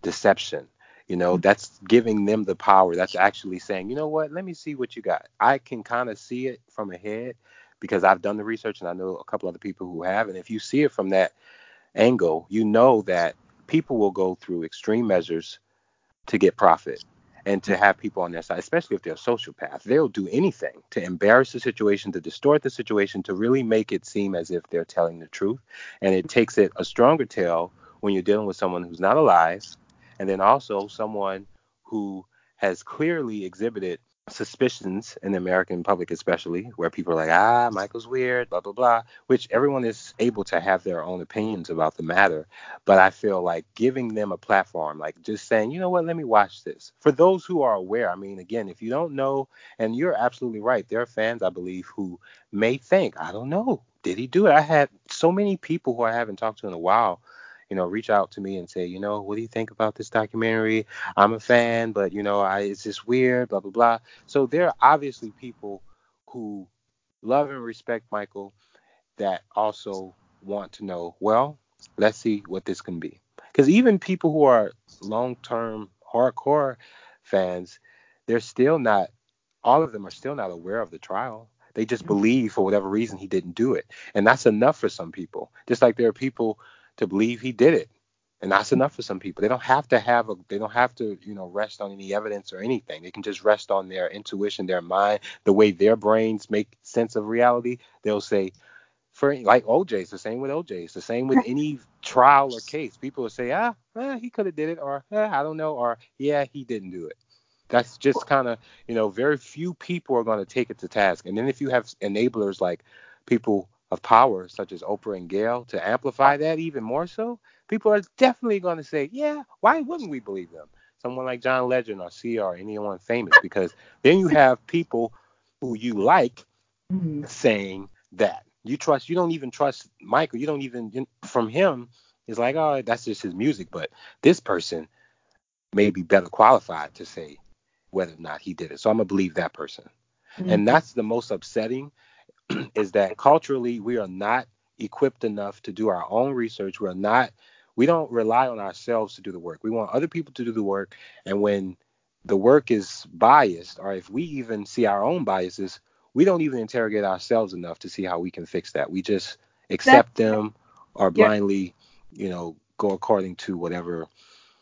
deception. You know, mm-hmm. that's giving them the power. That's actually saying, you know what, let me see what you got. I can kind of see it from ahead because I've done the research and I know a couple other people who have. And if you see it from that angle, you know that people will go through extreme measures to get profit and to have people on their side, especially if they're a sociopath. They'll do anything to embarrass the situation, to distort the situation, to really make it seem as if they're telling the truth. And it takes it a stronger tale when you're dealing with someone who's not alive, and then also someone who has clearly exhibited suspicions in the American public, especially where people are like, ah, Michael's weird, blah, blah, blah, which everyone is able to have their own opinions about the matter. But I feel like giving them a platform, like just saying, you know what, let me watch this. For those who are aware, I mean, again, if you don't know, and you're absolutely right, there are fans, I believe, who may think, I don't know, did he do it? I had so many people who I haven't talked to in a while you know, reach out to me and say, you know, what do you think about this documentary? I'm a fan, but you know, I it's just weird, blah blah blah. So there are obviously people who love and respect Michael that also want to know, well, let's see what this can be. Because even people who are long-term hardcore fans, they're still not all of them are still not aware of the trial. They just believe for whatever reason he didn't do it. And that's enough for some people. Just like there are people to believe he did it. And that's enough for some people. They don't have to have a they don't have to, you know, rest on any evidence or anything. They can just rest on their intuition, their mind, the way their brains make sense of reality. They'll say, for like OJ, it's the same with OJ. It's the same with any trial or case. People will say, ah, eh, he could have did it, or eh, I don't know, or yeah, he didn't do it. That's just kind of, you know, very few people are going to take it to task. And then if you have enablers like people of power, such as Oprah and Gayle, to amplify that even more so, people are definitely going to say, yeah, why wouldn't we believe them? Someone like John Legend or CR, or anyone famous, because then you have people who you like mm-hmm. saying that. You trust, you don't even trust Michael. You don't even, from him, it's like, oh, that's just his music. But this person may be better qualified to say whether or not he did it. So I'm going to believe that person. Mm-hmm. And that's the most upsetting is that culturally we are not equipped enough to do our own research. We're not we don't rely on ourselves to do the work. We want other people to do the work. And when the work is biased, or if we even see our own biases, we don't even interrogate ourselves enough to see how we can fix that. We just accept them or blindly, yeah. you know, go according to whatever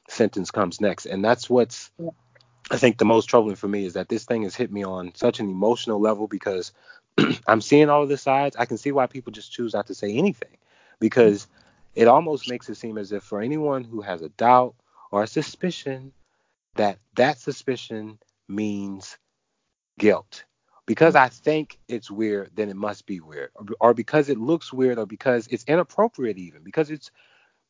sentence comes next. And that's what's I think the most troubling for me is that this thing has hit me on such an emotional level because I'm seeing all of the sides. I can see why people just choose not to say anything because it almost makes it seem as if for anyone who has a doubt or a suspicion that that suspicion means guilt. Because I think it's weird, then it must be weird. Or, or because it looks weird or because it's inappropriate even because it's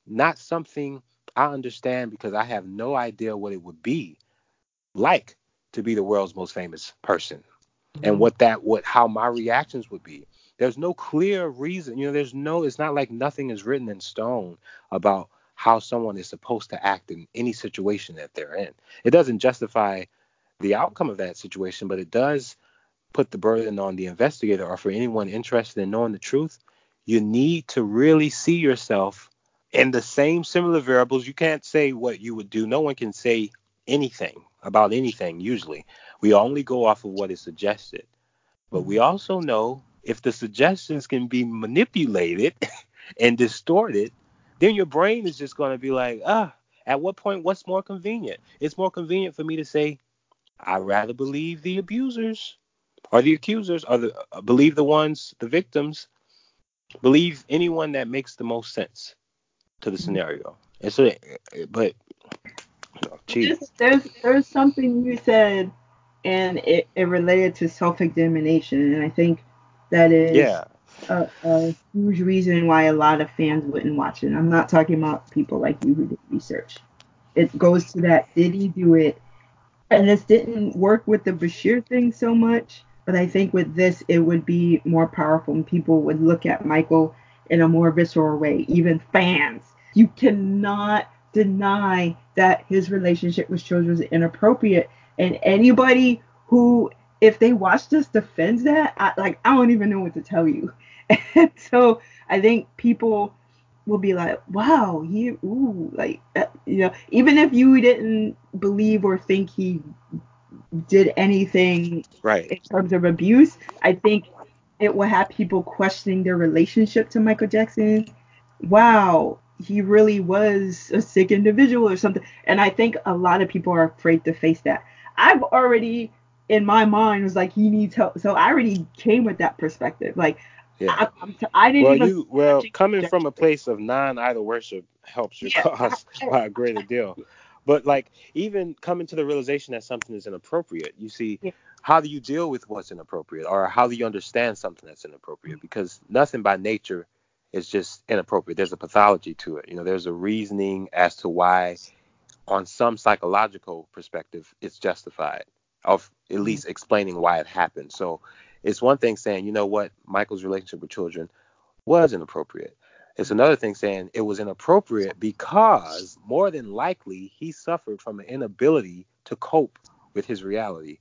not something I understand because I have no idea what it would be like to be the world's most famous person and what that what how my reactions would be. There's no clear reason you know there's no it's not like nothing is written in stone about how someone is supposed to act in any situation that they're in. It doesn't justify the outcome of that situation but it does put the burden on the investigator or for anyone interested in knowing the truth you need to really see yourself in the same similar variables. You can't say what you would do. No one can say anything about anything usually. We only go off of what is suggested. But we also know if the suggestions can be manipulated and distorted, then your brain is just going to be like, ah, at what point, what's more convenient? It's more convenient for me to say, I'd rather believe the abusers or the accusers or the, uh, believe the ones, the victims, believe anyone that makes the most sense to the scenario. And so, but cheese. There's there's something you said, and it, it related to self-examination, and I think that is yeah. a, a huge reason why a lot of fans wouldn't watch it. I'm not talking about people like you who did research. It goes to that did he do it? And this didn't work with the Bashir thing so much, but I think with this it would be more powerful and people would look at Michael in a more visceral way, even fans. You cannot deny that his relationship with children was inappropriate. And anybody who, if they watch this, defends that, I, like, I don't even know what to tell you. And so I think people will be like, wow, he, ooh, like, uh, you know, even if you didn't believe or think he did anything right in terms of abuse, I think it will have people questioning their relationship to Michael Jackson. Wow, he really was a sick individual or something. And I think a lot of people are afraid to face that. I've already in my mind was like he needs help. So I already came with that perspective. Like yeah. I, t- I didn't well, even you well coming from a place of non-idol worship helps your yeah. cause by a greater deal. But like even coming to the realization that something is inappropriate, you see, yeah. how do you deal with what's inappropriate, or how do you understand something that's inappropriate? Mm-hmm. Because nothing by nature is just inappropriate. There's a pathology to it. You know, there's a reasoning as to why, on some psychological perspective, it's justified, of at mm-hmm. least explaining why it happened. So it's one thing saying, you know what, Michael's relationship with children was inappropriate. It's another thing saying it was inappropriate because more than likely he suffered from an inability to cope with his reality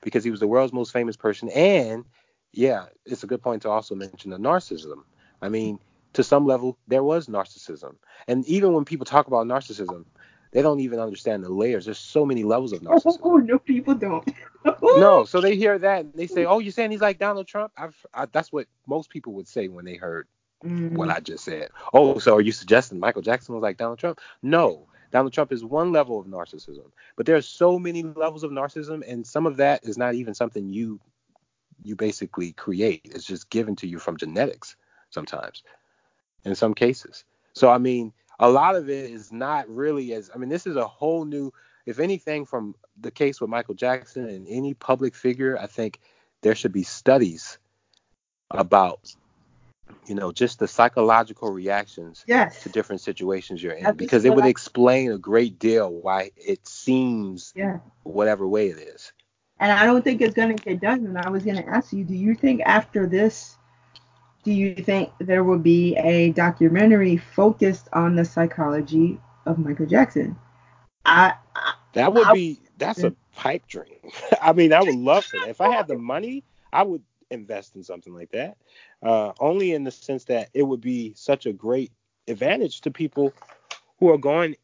because he was the world's most famous person. And yeah, it's a good point to also mention the narcissism. I mean, to some level, there was narcissism. And even when people talk about narcissism, they don't even understand the layers. There's so many levels of narcissism. Oh, no, people don't. no, so they hear that and they say, "Oh, you're saying he's like Donald Trump?" I've, I, that's what most people would say when they heard mm. what I just said. Oh, so are you suggesting Michael Jackson was like Donald Trump? No. Donald Trump is one level of narcissism, but there's so many levels of narcissism, and some of that is not even something you you basically create. It's just given to you from genetics sometimes, in some cases. So I mean, a lot of it is not really as I mean, this is a whole new. If anything, from the case with Michael Jackson and any public figure, I think there should be studies about you know, just the psychological reactions yes. to different situations you're in, because it would I, explain a great deal why it seems yeah. whatever way it is. And I don't think it's going to get done. And I was going to ask you, do you think after this, do you think there will be a documentary focused on the psychology of Michael Jackson? I, I that would I, be that's a pipe dream. I mean, I would love it. If I had the money, I would invest in something like that. Uh, only in the sense that it would be such a great advantage to people who are going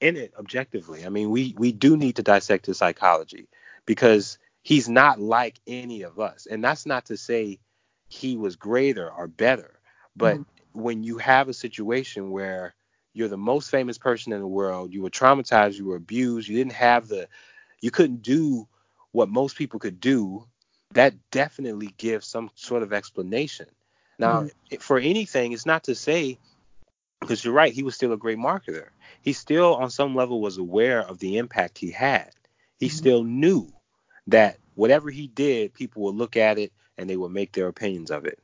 in it objectively. I mean, we we do need to dissect his psychology because he's not like any of us, and that's not to say he was greater or better, but mm-hmm. when you have a situation where you're the most famous person in the world, you were traumatized, you were abused, you didn't have the, you couldn't do what most people could do that definitely gives some sort of explanation. Now, mm-hmm. for anything, it's not to say, because you're right, he was still a great marketer. He still, on some level, was aware of the impact he had. He mm-hmm. still knew that whatever he did, people would look at it and they would make their opinions of it.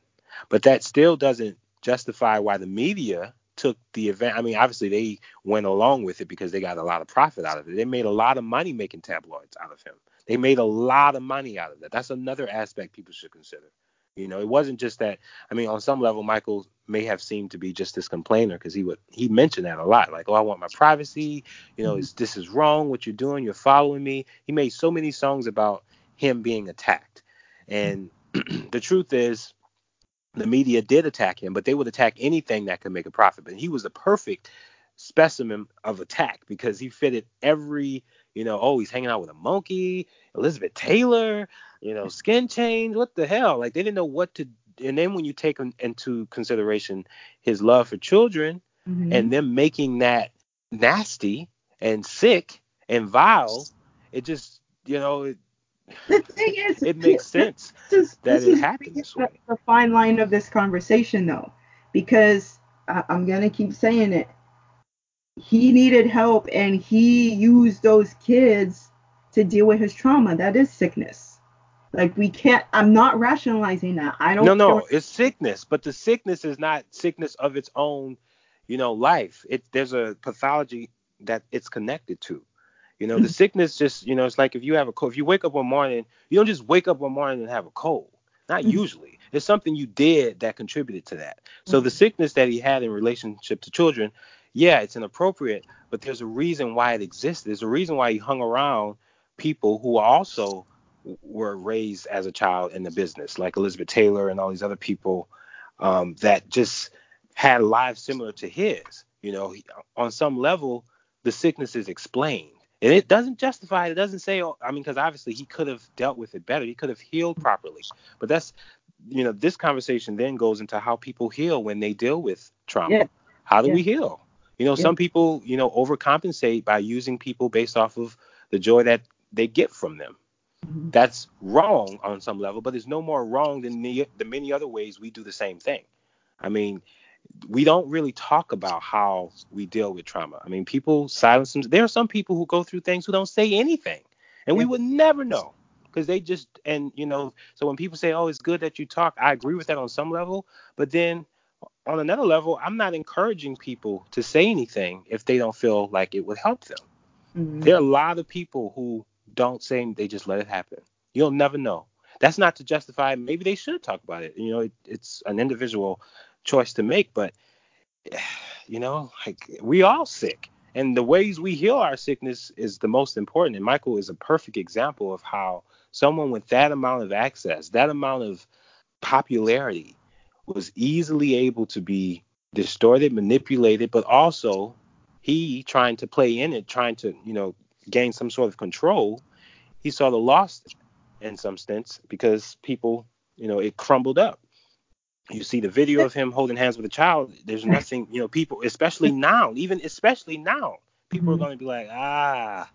But that still doesn't justify why the media took the event. I mean, obviously they went along with it because they got a lot of profit out of it. They made a lot of money making tabloids out of him. They made a lot of money out of that. That's another aspect people should consider. You know, it wasn't just that. I mean, on some level, Michael may have seemed to be just this complainer because he would he mentioned that a lot. Like, oh, I want my privacy. You know, mm-hmm. this is wrong. What you're doing, you're following me. He made so many songs about him being attacked, and the truth is, the media did attack him, but they would attack anything that could make a profit. But he was the perfect specimen of attack because he fitted every you know, oh, he's hanging out with a monkey, Elizabeth Taylor, you know, skin change. What the hell? Like they didn't know what to. And then when you take into consideration his love for children mm-hmm. and them making that nasty and sick and vile, it just, you know, it, the thing is, it makes sense this is, that this it happened this way. The fine line of this conversation, though, because I, I'm gonna keep saying it he needed help and he used those kids to deal with his trauma. That is sickness. Like we can't. I'm not rationalizing that. I don't. No, no, it's sickness, but the sickness is not sickness of its own. You know, life. It there's a pathology that it's connected to. You know, the sickness just you know it's like if you have a cold. If you wake up one morning, you don't just wake up one morning and have a cold. Not mm-hmm. usually. It's something you did that contributed to that. So the mm-hmm. sickness that he had in relationship to children, yeah, it's inappropriate, but there's a reason why it exists. There's a reason why he hung around people who also were raised as a child in the business, like Elizabeth Taylor and all these other people um, that just had lives similar to his. You know, on some level, the sickness is explained. And it doesn't justify it. It doesn't say, oh, I mean, because obviously he could have dealt with it better. He could have healed properly. But that's, you know, this conversation then goes into how people heal when they deal with trauma. Yeah. How do yeah. we heal? You know, yeah. some people, you know, overcompensate by using people based off of the joy that they get from them. Mm-hmm. That's wrong on some level, but it's no more wrong than the, the many other ways we do the same thing. I mean, we don't really talk about how we deal with trauma. I mean, people silence them. There are some people who go through things who don't say anything, and yeah. we would never know because they just and you know. So when people say, "Oh, it's good that you talk," I agree with that on some level, but then on another level, I'm not encouraging people to say anything if they don't feel like it would help them. Mm-hmm. There are a lot of people who don't say they just let it happen. You'll never know. That's not to justify. Maybe they should talk about it. You know, it, it's an individual choice to make, but you know, like we all sick, and the ways we heal our sickness is the most important. And Michael is a perfect example of how someone with that amount of access, that amount of popularity, was easily able to be distorted, manipulated, but also he trying to play in it, trying to, you know, gain some sort of control, he saw the loss in some sense because people, you know, it crumbled up. You see the video of him holding hands with a child. There's nothing, you know, people, especially now, even especially now, people mm-hmm. are going to be like, ah.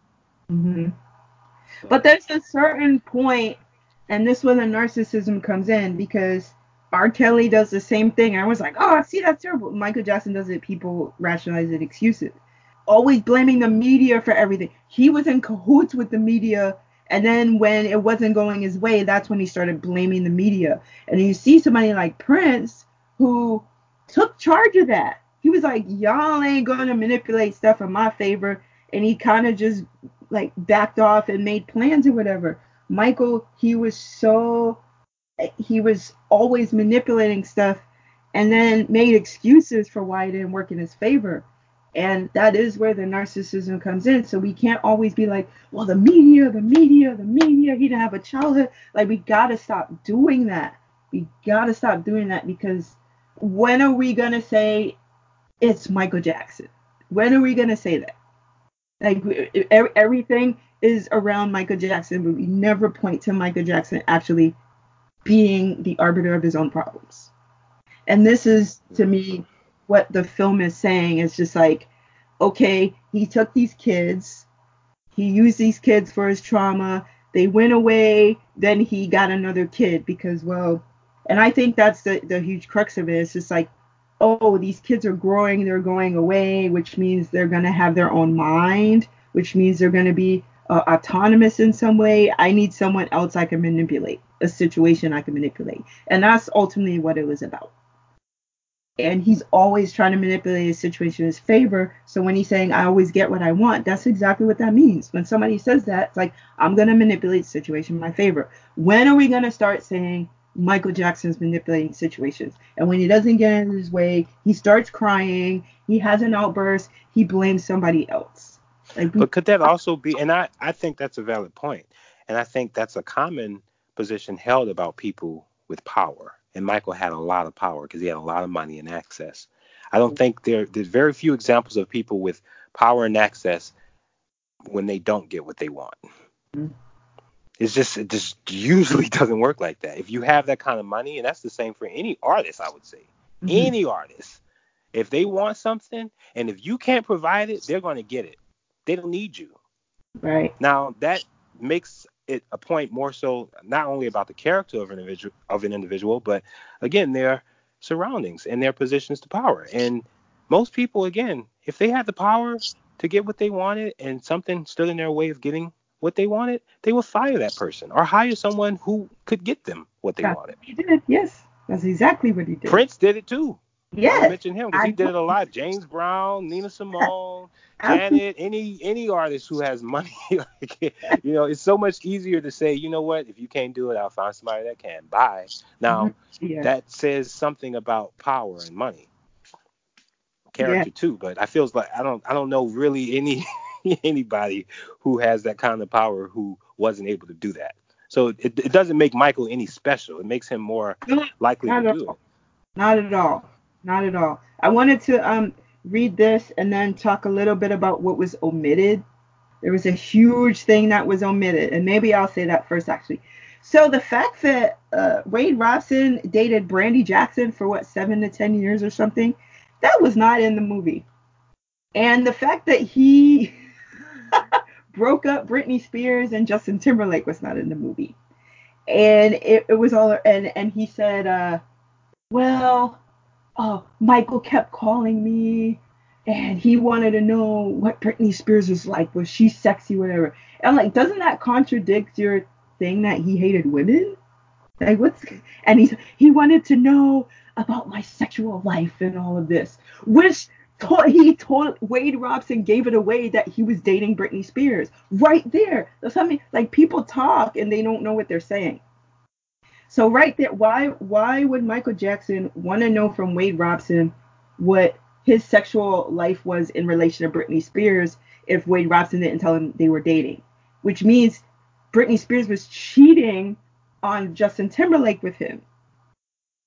Mm-hmm. But there's a certain point, and this where the narcissism comes in because R. Kelly does the same thing. I was like, oh, I see, that's terrible. Michael Jackson does it. People rationalize it, excuse it always blaming the media for everything. He was in cahoots with the media. And then when it wasn't going his way, that's when he started blaming the media. And you see somebody like Prince who took charge of that. He was like, y'all ain't going to manipulate stuff in my favor. And he kind of just like backed off and made plans or whatever. Michael, he was so, he was always manipulating stuff and then made excuses for why it didn't work in his favor. And that is where the narcissism comes in. So we can't always be like, well, the media, the media, the media, he didn't have a childhood. Like, we got to stop doing that. We got to stop doing that because when are we going to say it's Michael Jackson? When are we going to say that? Like, everything is around Michael Jackson, but we never point to Michael Jackson actually being the arbiter of his own problems. And this is, to me, what the film is saying. is just like, okay, he took these kids, he used these kids for his trauma. They went away, then he got another kid because, well, and I think that's the, the huge crux of it. It's just like, oh, these kids are growing, they're going away, which means they're going to have their own mind, which means they're going to be uh, autonomous in some way. I need someone else I can manipulate, a situation I can manipulate. And that's ultimately what it was about and he's always trying to manipulate his situation in his favor. So when he's saying I always get what I want, that's exactly what that means. When somebody says that, it's like I'm gonna manipulate the situation in my favor. When are we gonna start saying Michael Jackson's manipulating situations? And when he doesn't get in his way, he starts crying, he has an outburst, he blames somebody else. Like, but could that also be and I, I think that's a valid point. And I think that's a common position held about people with power and Michael had a lot of power because he had a lot of money and access. I don't think there there's very few examples of people with power and access when they don't get what they want. Mm-hmm. It's just it just usually doesn't work like that. If you have that kind of money, and that's the same for any artist, I would say, mm-hmm. any artist, if they want something and if you can't provide it, they're going to get it. They don't need you. Right. Now that makes it a point more so not only about the character of an individual of an individual, but again their surroundings and their positions to power. And most people again if they had the power to get what they wanted and something stood in their way of getting what they wanted, they would fire that person or hire someone who could get them what they wanted. He did, yes. That's exactly what he did. Prince did it too. Yes. I mentioned him because he did it a lot. James Brown, Nina Simone, Janet, any any artist who has money, like, you know, it's so much easier to say, you know what, if you can't do it, I'll find somebody that can. Bye. Now mm-hmm. yeah. that says something about power and money, character yeah. too. But I feels like I don't I don't know really any anybody who has that kind of power who wasn't able to do that. So it, it doesn't make Michael any special. It makes him more likely to do it. Not at all. Not at all. I wanted to um read this and then talk a little bit about what was omitted. There was a huge thing that was omitted, and maybe I'll say that first actually. So the fact that uh, Wade Robson dated Brandi Jackson for what seven to ten years or something, that was not in the movie. And the fact that he broke up Britney Spears and Justin Timberlake was not in the movie. And it, it was all and and he said, uh, well, oh, Michael kept calling me and he wanted to know what Britney Spears was like. Was she sexy, whatever? And I'm like, doesn't that contradict your thing that he hated women? Like what's and he he wanted to know about my sexual life and all of this, which told, he told Wade Robson gave it away that he was dating Britney Spears right there. That's mean, like people talk and they don't know what they're saying. So right there, why why would Michael Jackson want to know from Wade Robson what his sexual life was in relation to Britney Spears if Wade Robson didn't tell him they were dating? Which means Britney Spears was cheating on Justin Timberlake with him.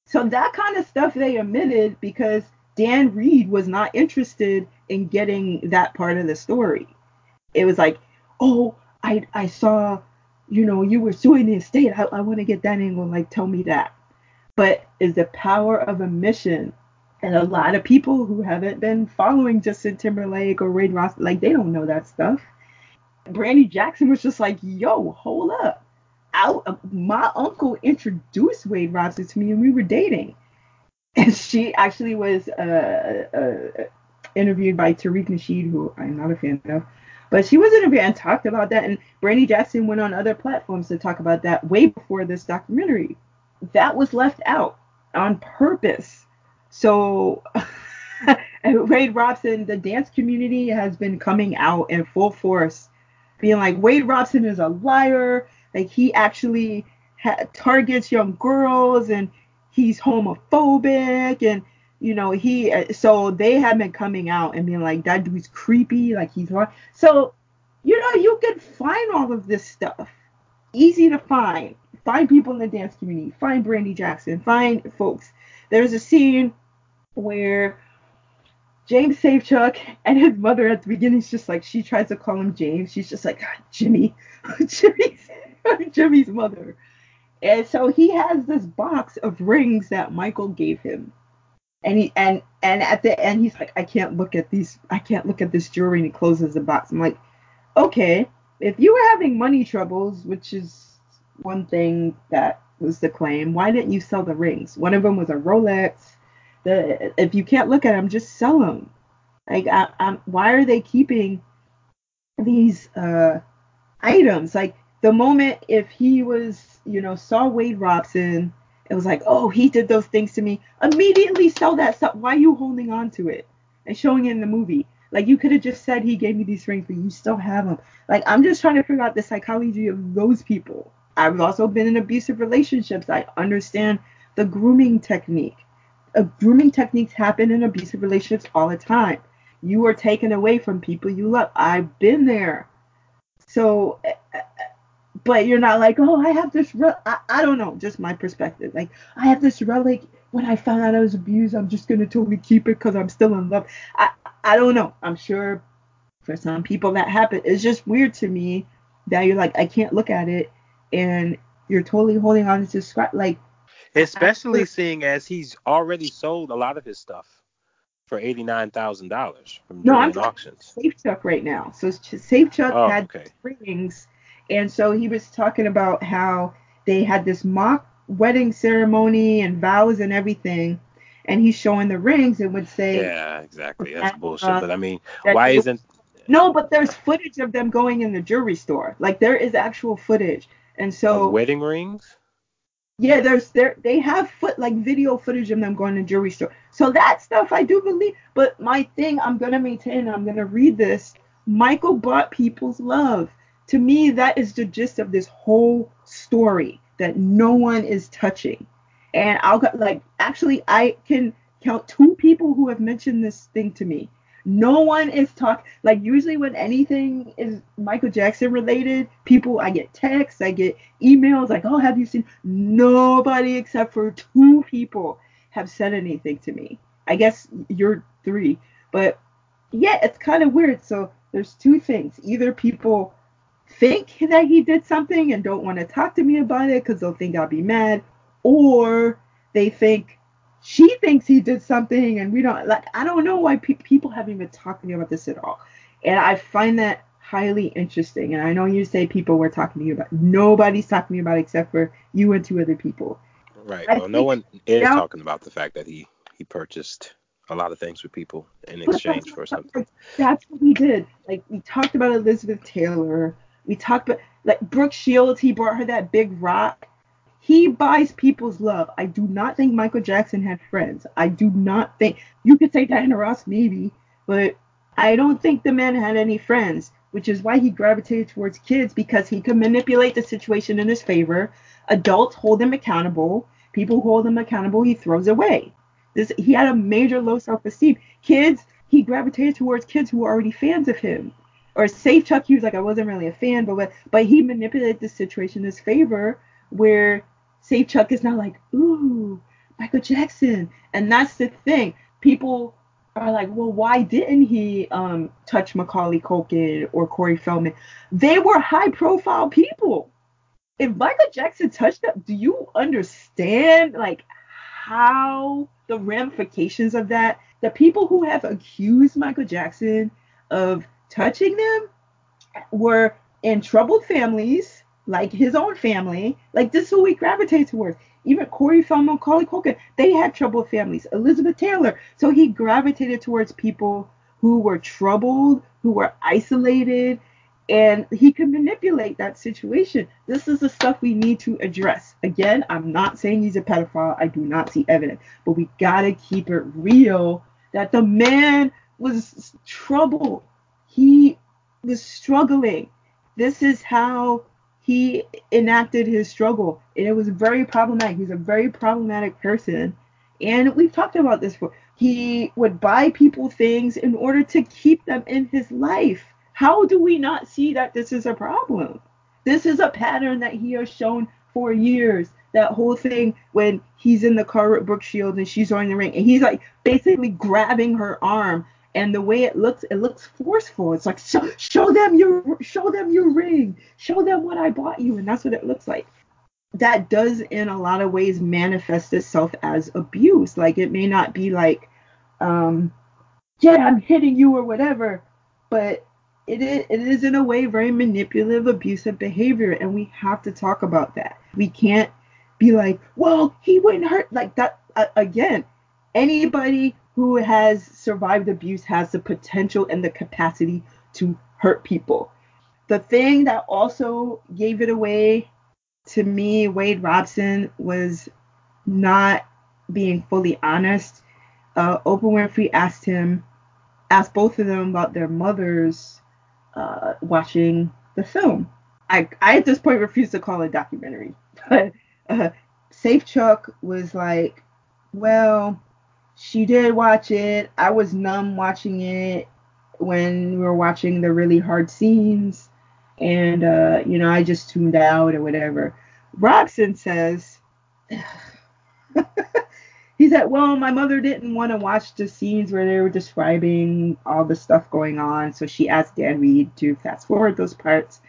So that kind of stuff they omitted because Dan Reed was not interested in getting that part of the story. It was like, oh, I I saw you know, you were suing the estate. I, I want to get that angle. Like, tell me that. But is the power of omission. And a lot of people who haven't been following Justin Timberlake or Wade Ross, like, they don't know that stuff. Brandi Jackson was just like, yo, hold up. I, my uncle introduced Wade Robson to me and we were dating. And she actually was uh, uh, interviewed by Tariq Nasheed, who I'm not a fan of. But she was interviewed and talked about that, and Brandi Jackson went on other platforms to talk about that way before this documentary. That was left out on purpose. So Wade Robson, the dance community has been coming out in full force, being like Wade Robson is a liar. Like he actually ha- targets young girls and he's homophobic and you know, he uh, so they have been coming out and being like that dude's creepy, like he's wrong. So, you know, you can find all of this stuff. Easy to find. Find people in the dance community. Find Brandi Jackson. Find folks. There's a scene where James Safechuck and his mother at the beginning is just like she tries to call him James. She's just like Jimmy, Jimmy's Jimmy's mother. And so he has this box of rings that Michael gave him and he and and at the end he's like, I can't look at these, I can't look at this jewelry, and he closes the box. I'm like, okay, if you were having money troubles, which is one thing that was the claim, why didn't you sell the rings? One of them was a Rolex. The if you can't look at them, just sell them. Like, I, I'm, why are they keeping these uh, items? Like the moment if he was, you know, saw Wade Robson it was like, oh, he did those things to me. Immediately sell that stuff. Why are you holding on to it and showing it in the movie? Like you could have just said he gave me these rings, but you still have them. Like I'm just trying to figure out the psychology of those people. I've also been in abusive relationships. I understand the grooming technique. Uh, grooming techniques happen in abusive relationships all the time. You are taken away from people you love. I've been there. So but you're not like, oh, I have this. Re-. I, I don't know, just my perspective. Like, I have this relic. When I found out I was abused, I'm just gonna totally keep it because I'm still in love. I I don't know. I'm sure for some people that happen. It's just weird to me that you're like, I can't look at it, and you're totally holding on to scrap. Like, especially I, seeing as he's already sold a lot of his stuff for eighty nine thousand dollars from no, I'm auctions. Safechuck right now. So Safechuck oh, had okay. rings and so he was talking about how they had this mock wedding ceremony and vows and everything. and he's showing the rings and would say, Yeah, exactly. That's bullshit. Uh, but I mean, why isn't no, but there's footage of them going in the jewelry store. Like there is actual footage. And so wedding rings? Yeah, there's there they have foot like video footage of them going to jewelry store. So that stuff I do believe. But my thing, I'm gonna maintain, I'm gonna read this. Michael bought people's love. To me, that is the gist of this whole story that no one is touching. And I'll like actually I can count two people who have mentioned this thing to me. No one is talking like usually when anything is Michael Jackson related, people I get texts, I get emails like, "Oh, have you seen?" Nobody except for two people have said anything to me. I guess you're three, but yeah, it's kind of weird. So there's two things. Either people think that he did something and don't want to talk to me about it because they'll think I'll be mad, or they think she thinks he did something and we don't like i don't know why pe- people haven't been talking to me about this at all. And i find that highly interesting. And i know you say people were talking to you about nobody's talking to me about it except for you and two other people. Right. I well no one is now, talking about the fact that he he purchased a lot of things with people in exchange for something. That's what he did. Like we talked about elizabeth taylor we talked about like brooke shields he brought her that big rock he buys people's love. I do not think Michael Jackson had friends. I do not think you could say Diana Ross maybe, but I don't think the man had any friends, which is why he gravitated towards kids because he could manipulate the situation in his favor. Adults hold him accountable. People hold him accountable, he throws away. This he had a major low self-esteem. Kids, he gravitated towards kids who were already fans of him. Or Safechuck, he was like, I wasn't really a fan, but but he manipulated the situation in his favor where Safechuck is now like, ooh, Michael Jackson. And that's the thing. People are like, well, why didn't he um, touch Macaulay Culkin or Corey Feldman? They were high profile people. If Michael Jackson touched up, do you understand like how the ramifications of that? The people who have accused Michael Jackson of touching them were in troubled families like his own family. Like this is who we gravitate towards. Even Corey Feldman, Macaulay Culkin, they had troubled families. Elizabeth Taylor. So he gravitated towards people who were troubled, who were isolated, and he could manipulate that situation. This is the stuff we need to address. Again, I'm not saying he's a pedophile. I do not see evidence, but we gotta keep it real that the man was troubled. He was struggling. This is how he enacted his struggle, and it was very problematic. He's a very problematic person, and we've talked about this before. He would buy people things in order to keep them in his life. How do we not see that this is a problem? This is a pattern that he has shown for years. That whole thing when he's in the car with Brooke Shields and she's on the ring, and he's like basically grabbing her arm and the way it looks it looks forceful. It's like show, show them your show them your ring. Show them what i bought you. And that's what it looks like. That does in a lot of ways manifest itself as abuse. Like it may not be like um yeah i'm hitting you or whatever but it is, it is in a way very manipulative abusive behavior and we have to talk about that. We can't be like well he wouldn't hurt like that uh, again anybody who has survived abuse has the potential and the capacity to hurt people. The thing that also gave it away to me, Wade Robson, was not being fully honest. Uh, Oprah Winfrey asked him, asked both of them about their mothers uh, watching the film. I, I at this point refuse to call it a documentary, but uh, Safechuck was like, well, she did watch it. I was numb watching it when we were watching the really hard scenes. And, uh, you know, I just tuned out or whatever. Robson says, he said, well, my mother didn't want to watch the scenes where they were describing all the stuff going on. So she asked Dan Reed to fast forward those parts.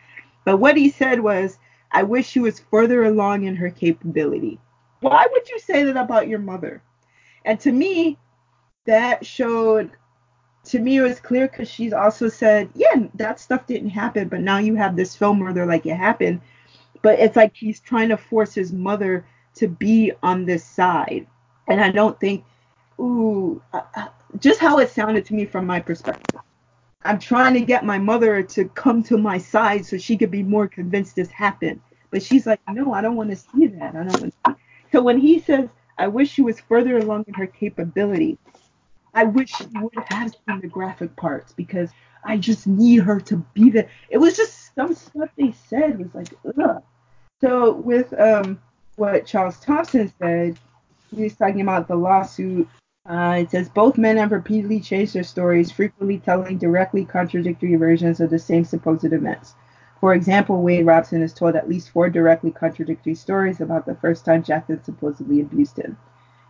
But what he said was, I wish she was further along in her capability. Why would you say that about your mother? And to me, that showed to me it was clear because she's also said, yeah, that stuff didn't happen, but now you have this film where they're like it happened. But it's like he's trying to force his mother to be on this side. And I don't think ooh, uh, uh, just how it sounded to me from my perspective. I'm trying to get my mother to come to my side so she could be more convinced this happened. But she's like, no, I don't want to see that. I don't want to. So when he says, I wish she was further along in her capability, I wish she would have seen the graphic parts because I just need her to be there. It was just some stuff they said was like, ugh. So with um, what Charles Thomson said, he was talking about the lawsuit uh, it says both men have repeatedly changed their stories, frequently telling directly contradictory versions of the same supposed events. For example, Wade Robson has told at least four directly contradictory stories about the first time Jackson supposedly abused him.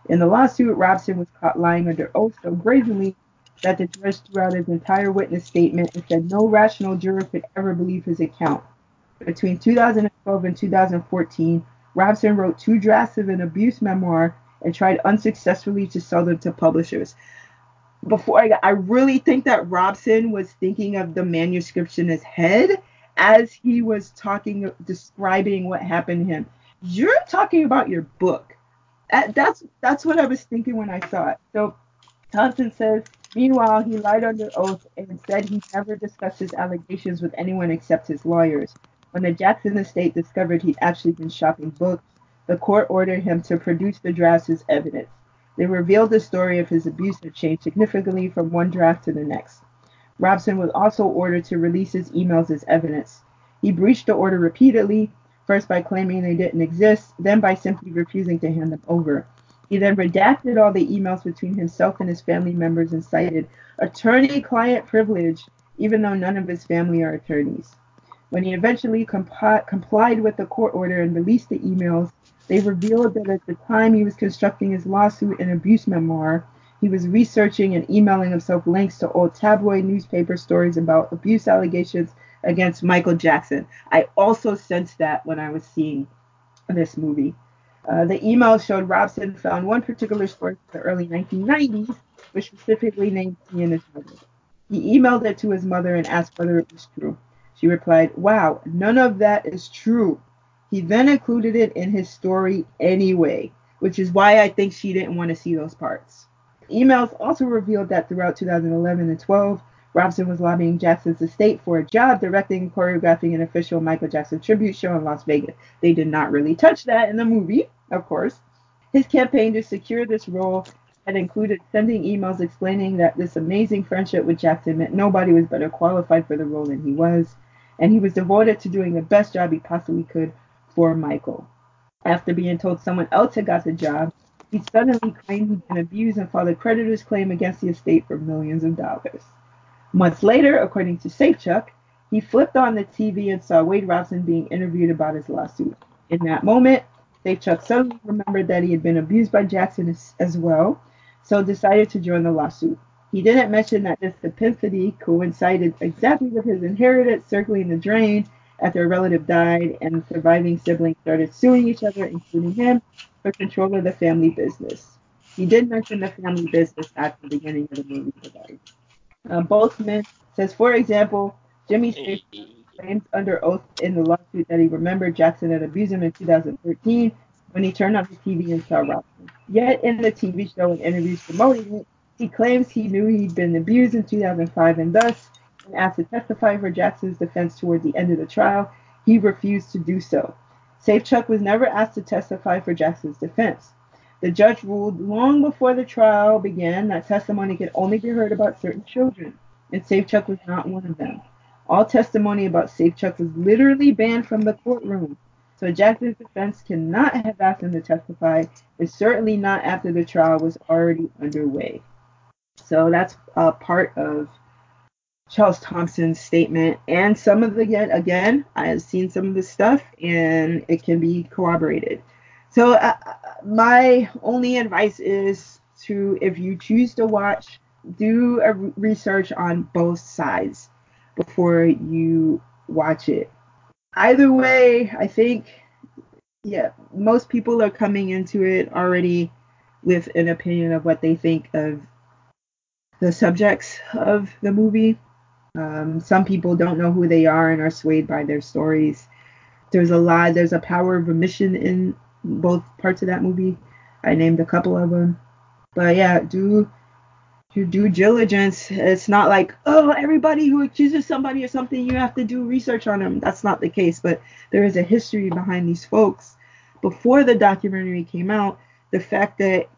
In the lawsuit, Robson was caught lying under oath so brazenly that the judge threw out his entire witness statement and said no rational juror could ever believe his account. Between 2012 and 2014, Robson wrote two drafts of an abuse memoir and tried unsuccessfully to sell them to publishers. Before I, I really think that Robson was thinking of the manuscript in his head as he was talking, describing what happened to him. You're talking about your book. That's that's what I was thinking when I saw it. So Thomson says, meanwhile, he lied under oath and said he never discussed his allegations with anyone except his lawyers. When the Jackson estate discovered he'd actually been shopping books, the court ordered him to produce the drafts as evidence. They revealed the story of his abuse had changed significantly from one draft to the next. Robson was also ordered to release his emails as evidence. He breached the order repeatedly, first by claiming they didn't exist, then by simply refusing to hand them over. He then redacted all the emails between himself and his family members and cited attorney client privilege, even though none of his family are attorneys. When he eventually compli- complied with the court order and released the emails, they revealed that at the time he was constructing his lawsuit and abuse memoir, he was researching and emailing himself links to old tabloid newspaper stories about abuse allegations against Michael Jackson. I also sensed that when I was seeing this movie. Uh, the email showed Robson found one particular story from the early 1990s, which specifically named he and his mother. He emailed it to his mother and asked whether it was true. She replied, Wow, none of that is true. He then included it in his story anyway, which is why I think she didn't want to see those parts. Emails also revealed that throughout 2011 and 12, Robson was lobbying Jackson's estate for a job directing and choreographing an official Michael Jackson tribute show in Las Vegas. They did not really touch that in the movie, of course. His campaign to secure this role had included sending emails explaining that this amazing friendship with Jackson meant nobody was better qualified for the role than he was, and he was devoted to doing the best job he possibly could for Michael. After being told someone else had got the job, he suddenly claimed he'd been abused and filed a creditor's claim against the estate for millions of dollars. Months later, according to Safechuck, he flipped on the TV and saw Wade Robson being interviewed about his lawsuit. In that moment, Safechuck suddenly remembered that he had been abused by Jackson as, as well, so decided to join the lawsuit. He didn't mention that this epiphany coincided exactly with his inheritance circling the drain after a relative died and surviving siblings started suing each other, including him, for control of the family business. He did mention the family business at the beginning of the movie. Uh, both men says, for example, Jimmy claims under oath in the lawsuit that he remembered Jackson had abused him in 2013 when he turned on the TV and saw Robson. Yet in the TV show and interviews promoting it, he claims he knew he'd been abused in 2005 and thus when asked to testify for Jackson's defense toward the end of the trial, he refused to do so. Safechuck was never asked to testify for Jackson's defense. The judge ruled long before the trial began that testimony could only be heard about certain children, and Safechuck was not one of them. All testimony about Safechuck was literally banned from the courtroom. So Jackson's defense cannot have asked him to testify, and certainly not after the trial was already underway. So that's a part of Charles Thomson's statement and some of the again, again I have seen some of the stuff and it can be corroborated. So uh, my only advice is to if you choose to watch, do a research on both sides before you watch it. Either way, I think yeah, most people are coming into it already with an opinion of what they think of the subjects of the movie um, some people don't know who they are and are swayed by their stories. There's a lot. There's a power of omission in both parts of that movie. I named a couple of them. But yeah, do your due diligence. It's not like, oh, everybody who accuses somebody of something, you have to do research on them. That's not the case. But there is a history behind these folks. Before the documentary came out, the fact that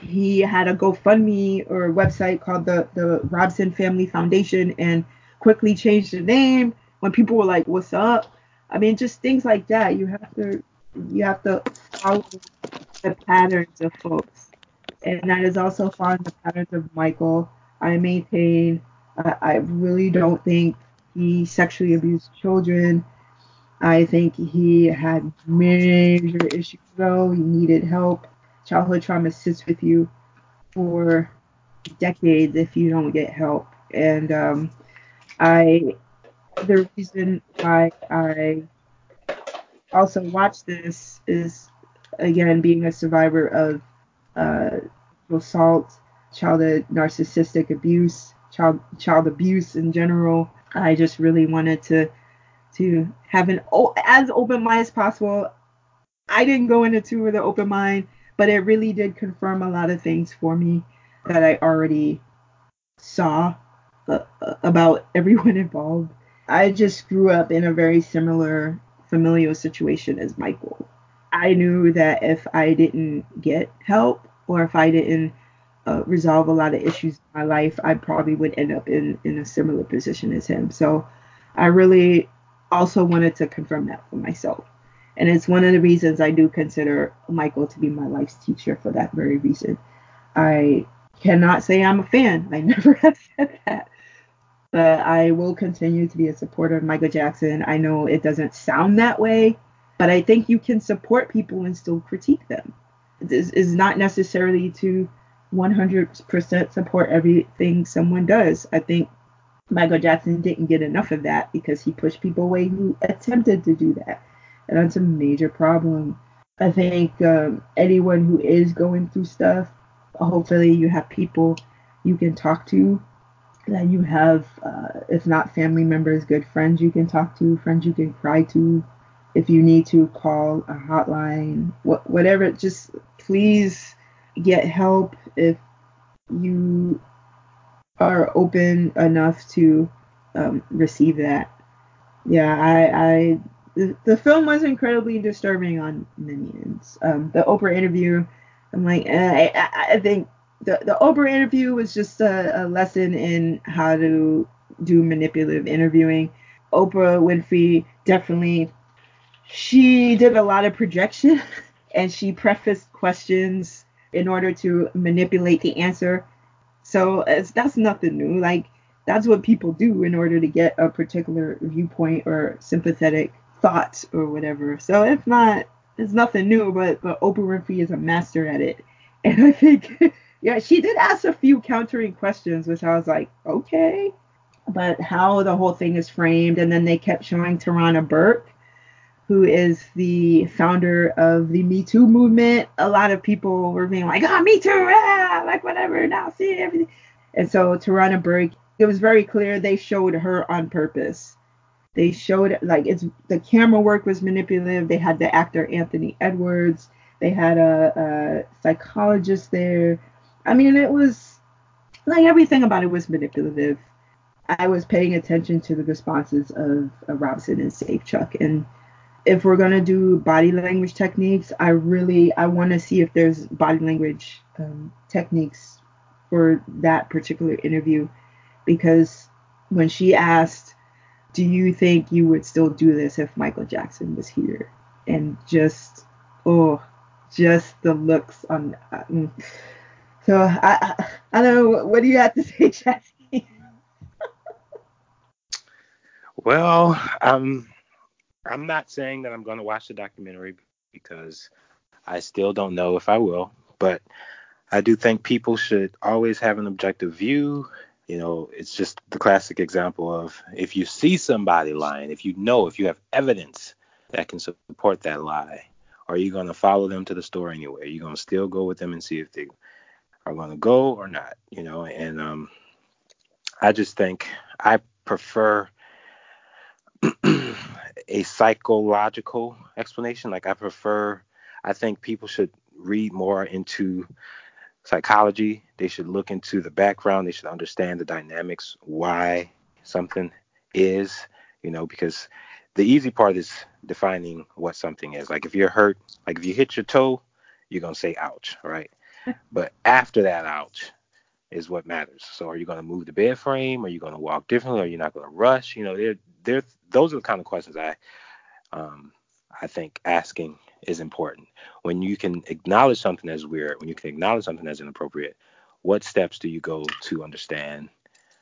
he had a GoFundMe or website called the the Robson Family Foundation and quickly changed the name when people were like, "What's up?" I mean, just things like that. You have to you have to follow the patterns of folks, and that is also following the patterns of Michael. I maintain uh, I really don't think he sexually abused children. I think he had major issues though. He needed help. Childhood trauma sits with you for decades if you don't get help. And um, I, the reason why I also watch this is again being a survivor of uh, assault, child narcissistic abuse, child child abuse in general. I just really wanted to to have an as open mind as possible. I didn't go into two with an open mind, but it really did confirm a lot of things for me that I already saw uh, about everyone involved. I just grew up in a very similar familial situation as Michael. I knew that if I didn't get help or if I didn't uh, resolve a lot of issues in my life, I probably would end up in, in a similar position as him. So I really also wanted to confirm that for myself. And it's one of the reasons I do consider Michael to be my life's teacher for that very reason. I cannot say I'm a fan. I never have said that. But I will continue to be a supporter of Michael Jackson. I know it doesn't sound that way, but I think you can support people and still critique them. This is not necessarily to 100% support everything someone does. I think Michael Jackson didn't get enough of that because he pushed people away who attempted to do that. And that's a major problem. I think um, anyone who is going through stuff, hopefully you have people you can talk to, that you have, uh, if not family members, good friends you can talk to, friends you can cry to. If you need to call a hotline, wh- whatever, just please get help if you are open enough to um, receive that. Yeah, I, I the, film was incredibly disturbing on many ends. Um, the Oprah interview, I'm like, eh, I, I think the the Oprah interview was just a, a lesson in how to do manipulative interviewing. Oprah Winfrey definitely she did a lot of projection and she prefaced questions in order to manipulate the answer so that's nothing new. Like that's what people do in order to get a particular viewpoint or sympathetic thought or whatever. So it's not it's nothing new, but but Oprah Winfrey is a master at it. And I think yeah, she did ask a few countering questions, which I was like, okay. But how the whole thing is framed, and then they kept showing Tarana Burke, who is the founder of the Me Too movement. A lot of people were being like, "Ah, oh, Me Too, ah, like whatever." Now see everything, and so Tarana Burke, it was very clear they showed her on purpose. They showed like it's the camera work was manipulative. They had the actor Anthony Edwards. They had a, a psychologist there. I mean, it was like everything about it was manipulative. I was paying attention to the responses of, of Robson and Safechuck. and if we're gonna do body language techniques, I really I want to see if there's body language um, techniques for that particular interview, because when she asked, "Do you think you would still do this if Michael Jackson was here?" and just oh, just the looks on. Uh, so I, I I don't know. What do you have to say, Jesse? well, um I'm not saying that I'm going to watch the documentary because I still don't know if I will, but I do think people should always have an objective view. You know, it's just the classic example of if you see somebody lying, if you know, if you have evidence that can support that lie, are you going to follow them to the store anyway? Are you going to still go with them and see if they are going to go or not? You know, and um, I just think I prefer a psychological explanation. Like I prefer, I think people should read more into psychology. They should look into the background. They should understand the dynamics, why something is, you know, because the easy part is defining what something is. Like if you're hurt, like if you hit your toe, you're going to say ouch, right? but after that ouch is what matters. So are you going to move the bed frame? Are you going to walk differently? Are you not going to rush? You know, they're, they're, those are the kind of questions I, um, I think asking is important. When you can acknowledge something as weird, when you can acknowledge something as inappropriate, what steps do you go to understand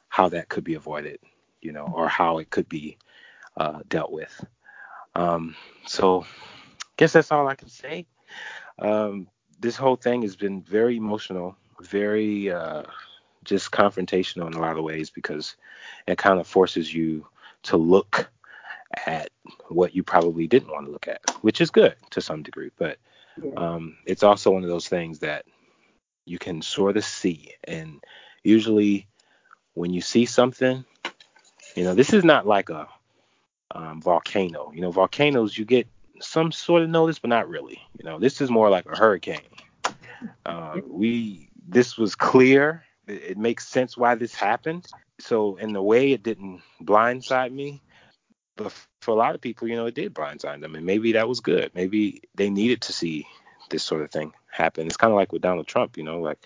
how that could be avoided, you know, or how it could be uh, dealt with? Um, so, I guess that's all I can say. Um, this whole thing has been very emotional, very uh, just confrontational in a lot of ways because it kind of forces you to look at what you probably didn't want to look at, which is good to some degree. But um, it's also one of those things that you can sort of see. And usually, when you see something, you know, this is not like a um, volcano. You know, volcanoes, you get some sort of notice, but not really. You know, this is more like a hurricane. Uh, we, this was clear. It, it makes sense why this happened. So, in the way, it didn't blindside me but for a lot of people, you know, it did blindside them, and maybe that was good. Maybe they needed to see this sort of thing happen. It's kind of like with Donald Trump, you know, like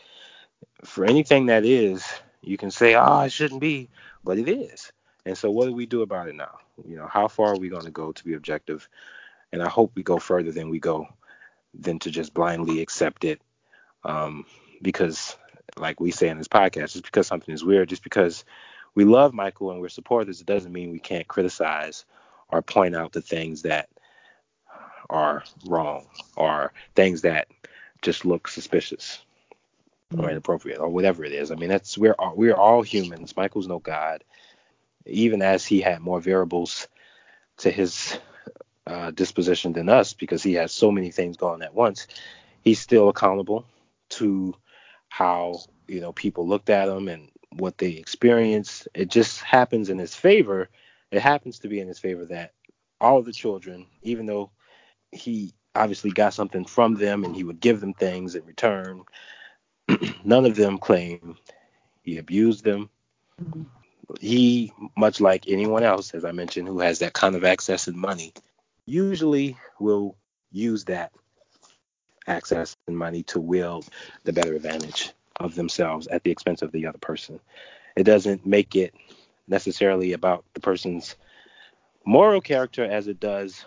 for anything that is, you can say, oh, it shouldn't be, but it is. And so, what do we do about it now? You know, how far are we going to go to be objective? And I hope we go further than we go than to just blindly accept it. Um, because, like we say in this podcast, just because something is weird, just because we love Michael and we're supporters, it doesn't mean we can't criticize or point out the things that are wrong or things that just look suspicious or mm-hmm. inappropriate or whatever it is. I mean, that's we're all, we're all humans. Michael's no god. Even as he had more variables to his uh, disposition than us because he has so many things going at once, he's still accountable to how you know people looked at him and what they experience. It just happens in his favor. It happens to be in his favor that all the children, even though he obviously got something from them and he would give them things in return, none of them claim he abused them. He, much like anyone else, as I mentioned, who has that kind of access and money, usually will use that access and money to wield the better advantage of themselves at the expense of the other person. It doesn't make it necessarily about the person's moral character as it does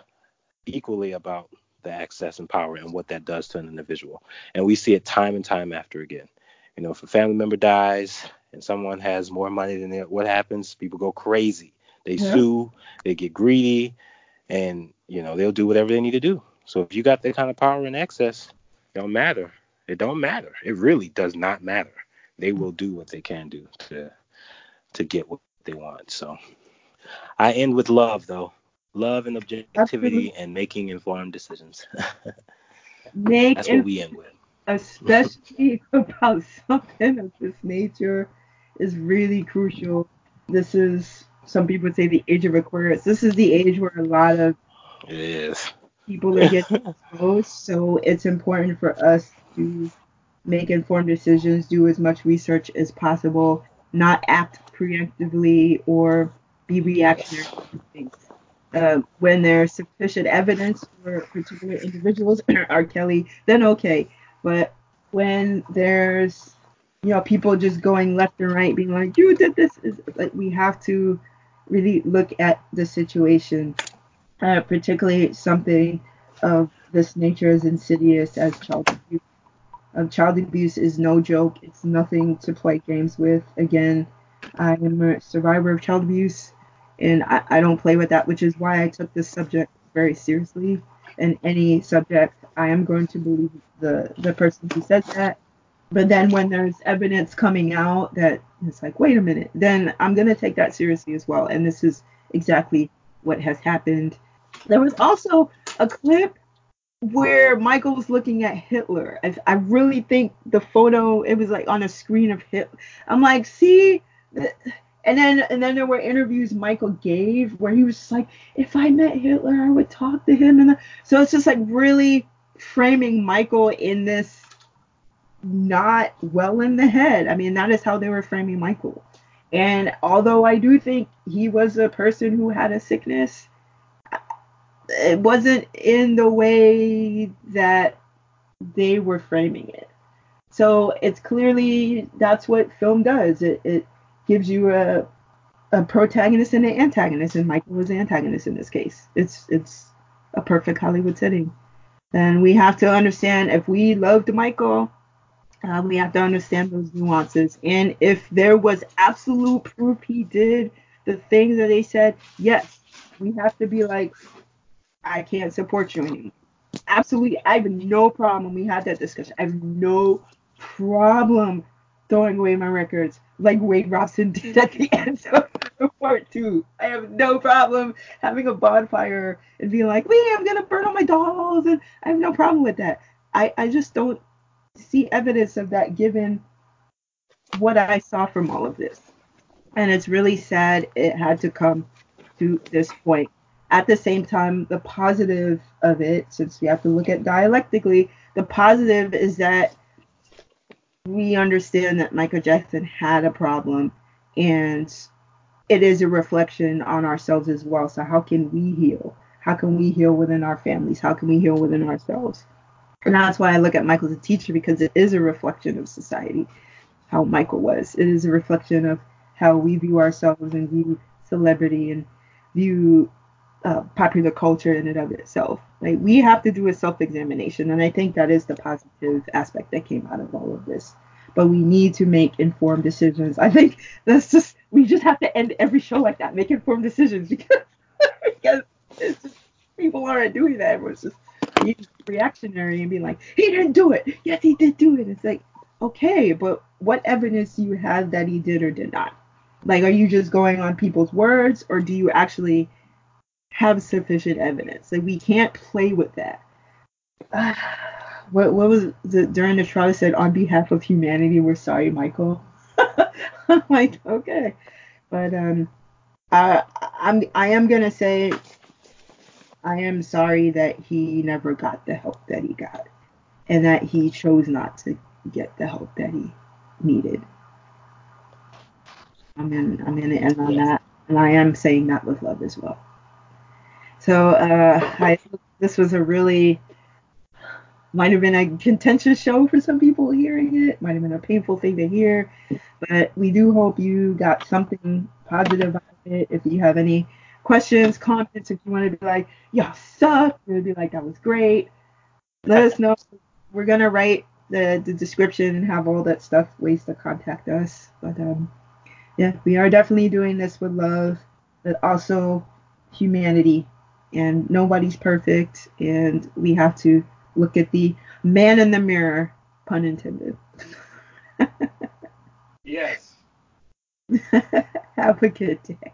equally about the access and power and what that does to an individual. And we see it time and time after again. You know, if a family member dies and someone has more money than they, what happens? People go crazy. They yeah. sue, they get greedy, and you know they'll do whatever they need to do. So if you got that kind of power and access, it don't matter it don't matter. It really does not matter. They mm-hmm. will do what they can do to to get what they want. So I end with love though. Love and objectivity Absolutely. and making informed decisions. Make That's what we end with. Especially about something of this nature is really crucial. This is some people would say the age of Aquarius. This is the age where a lot of people are getting exposed. So it's important for us to make informed decisions, do as much research as possible, not act preemptively or be reactionary to things. Uh, when there's sufficient evidence for particular individuals, R. Kelly, then okay. But when there's you know people just going left and right, being like, "You did this," is like we have to really look at the situation, uh, particularly something of this nature as insidious as child abuse child abuse is no joke. It's nothing to play games with. Again, I am a survivor of child abuse, and I, I don't play with that, which is why I took this subject very seriously. And any subject, I am going to believe the the person who said that. But then when there's evidence coming out that it's like, wait a minute, then I'm gonna take that seriously as well. And this is exactly what has happened. There was also a clip where Michael was looking at Hitler. I, I, really think the photo it was like on a screen of Hitler. I'm like, see, and then and then there were interviews Michael gave where he was just like, if I met Hitler, I would talk to him, and uh, so it's just like really framing Michael in this not well in the head. I mean, that is how they were framing Michael. And although I do think he was a person who had a sickness, it wasn't in the way that they were framing it. So it's clearly that's what film does. It, it gives you a a protagonist and an antagonist, and Michael was the antagonist in this case. It's it's a perfect Hollywood setting. And we have to understand if we loved Michael, uh, we have to understand those nuances. And if there was absolute proof he did the things that they said, yes, we have to be like, I can't support you anymore. Absolutely, I have no problem. We had that discussion. I have no problem throwing away my records like Wade Robson did at the end of part two. I have no problem having a bonfire and being like, wait, I'm gonna burn all my dolls, and I have no problem with that. I, I just don't see evidence of that given what I saw from all of this. And it's really sad it had to come to this point. At the same time, the positive of it, since we have to look at dialectically, the positive is that we understand that Michael Jackson had a problem and it is a reflection on ourselves as well. So how can we heal? How can we heal within our families? How can we heal within ourselves? And that's why I look at Michael as a teacher because it is a reflection of society, how Michael was. It is a reflection of how we view ourselves and view celebrity and view uh, popular culture in and of itself. Like we have to do a self-examination, and I think that is the positive aspect that came out of all of this. But we need to make informed decisions. I think that's just we just have to end every show like that, make informed decisions because because it's just, people aren't doing that. Everyone's just being reactionary and being like, he didn't do it. Yes, he did do it. It's like, okay, but what evidence do you have that he did or did not? Like, are you just going on people's words, or do you actually have sufficient evidence. Like we can't play with that. Uh, what what was the during the trial said on behalf of humanity we're sorry Michael. I'm like okay, but um, I I'm I am gonna say I am sorry that he never got the help that he got, and that he chose not to get the help that he needed. I'm gonna I'm gonna end on that, and I am saying that with love as well. So uh, I this was a really might have been a contentious show for some people hearing it. Might have been a painful thing to hear, but we do hope you got something positive out of it. If you have any questions, comments, if you want to be like, y'all suck, or be like, that was great, let us know. We're gonna write the, the description and have all that stuff, ways to contact us. But um, yeah, we are definitely doing this with love, but also humanity and nobody's perfect and we have to look at the man in the mirror pun intended. Yes. Have a good day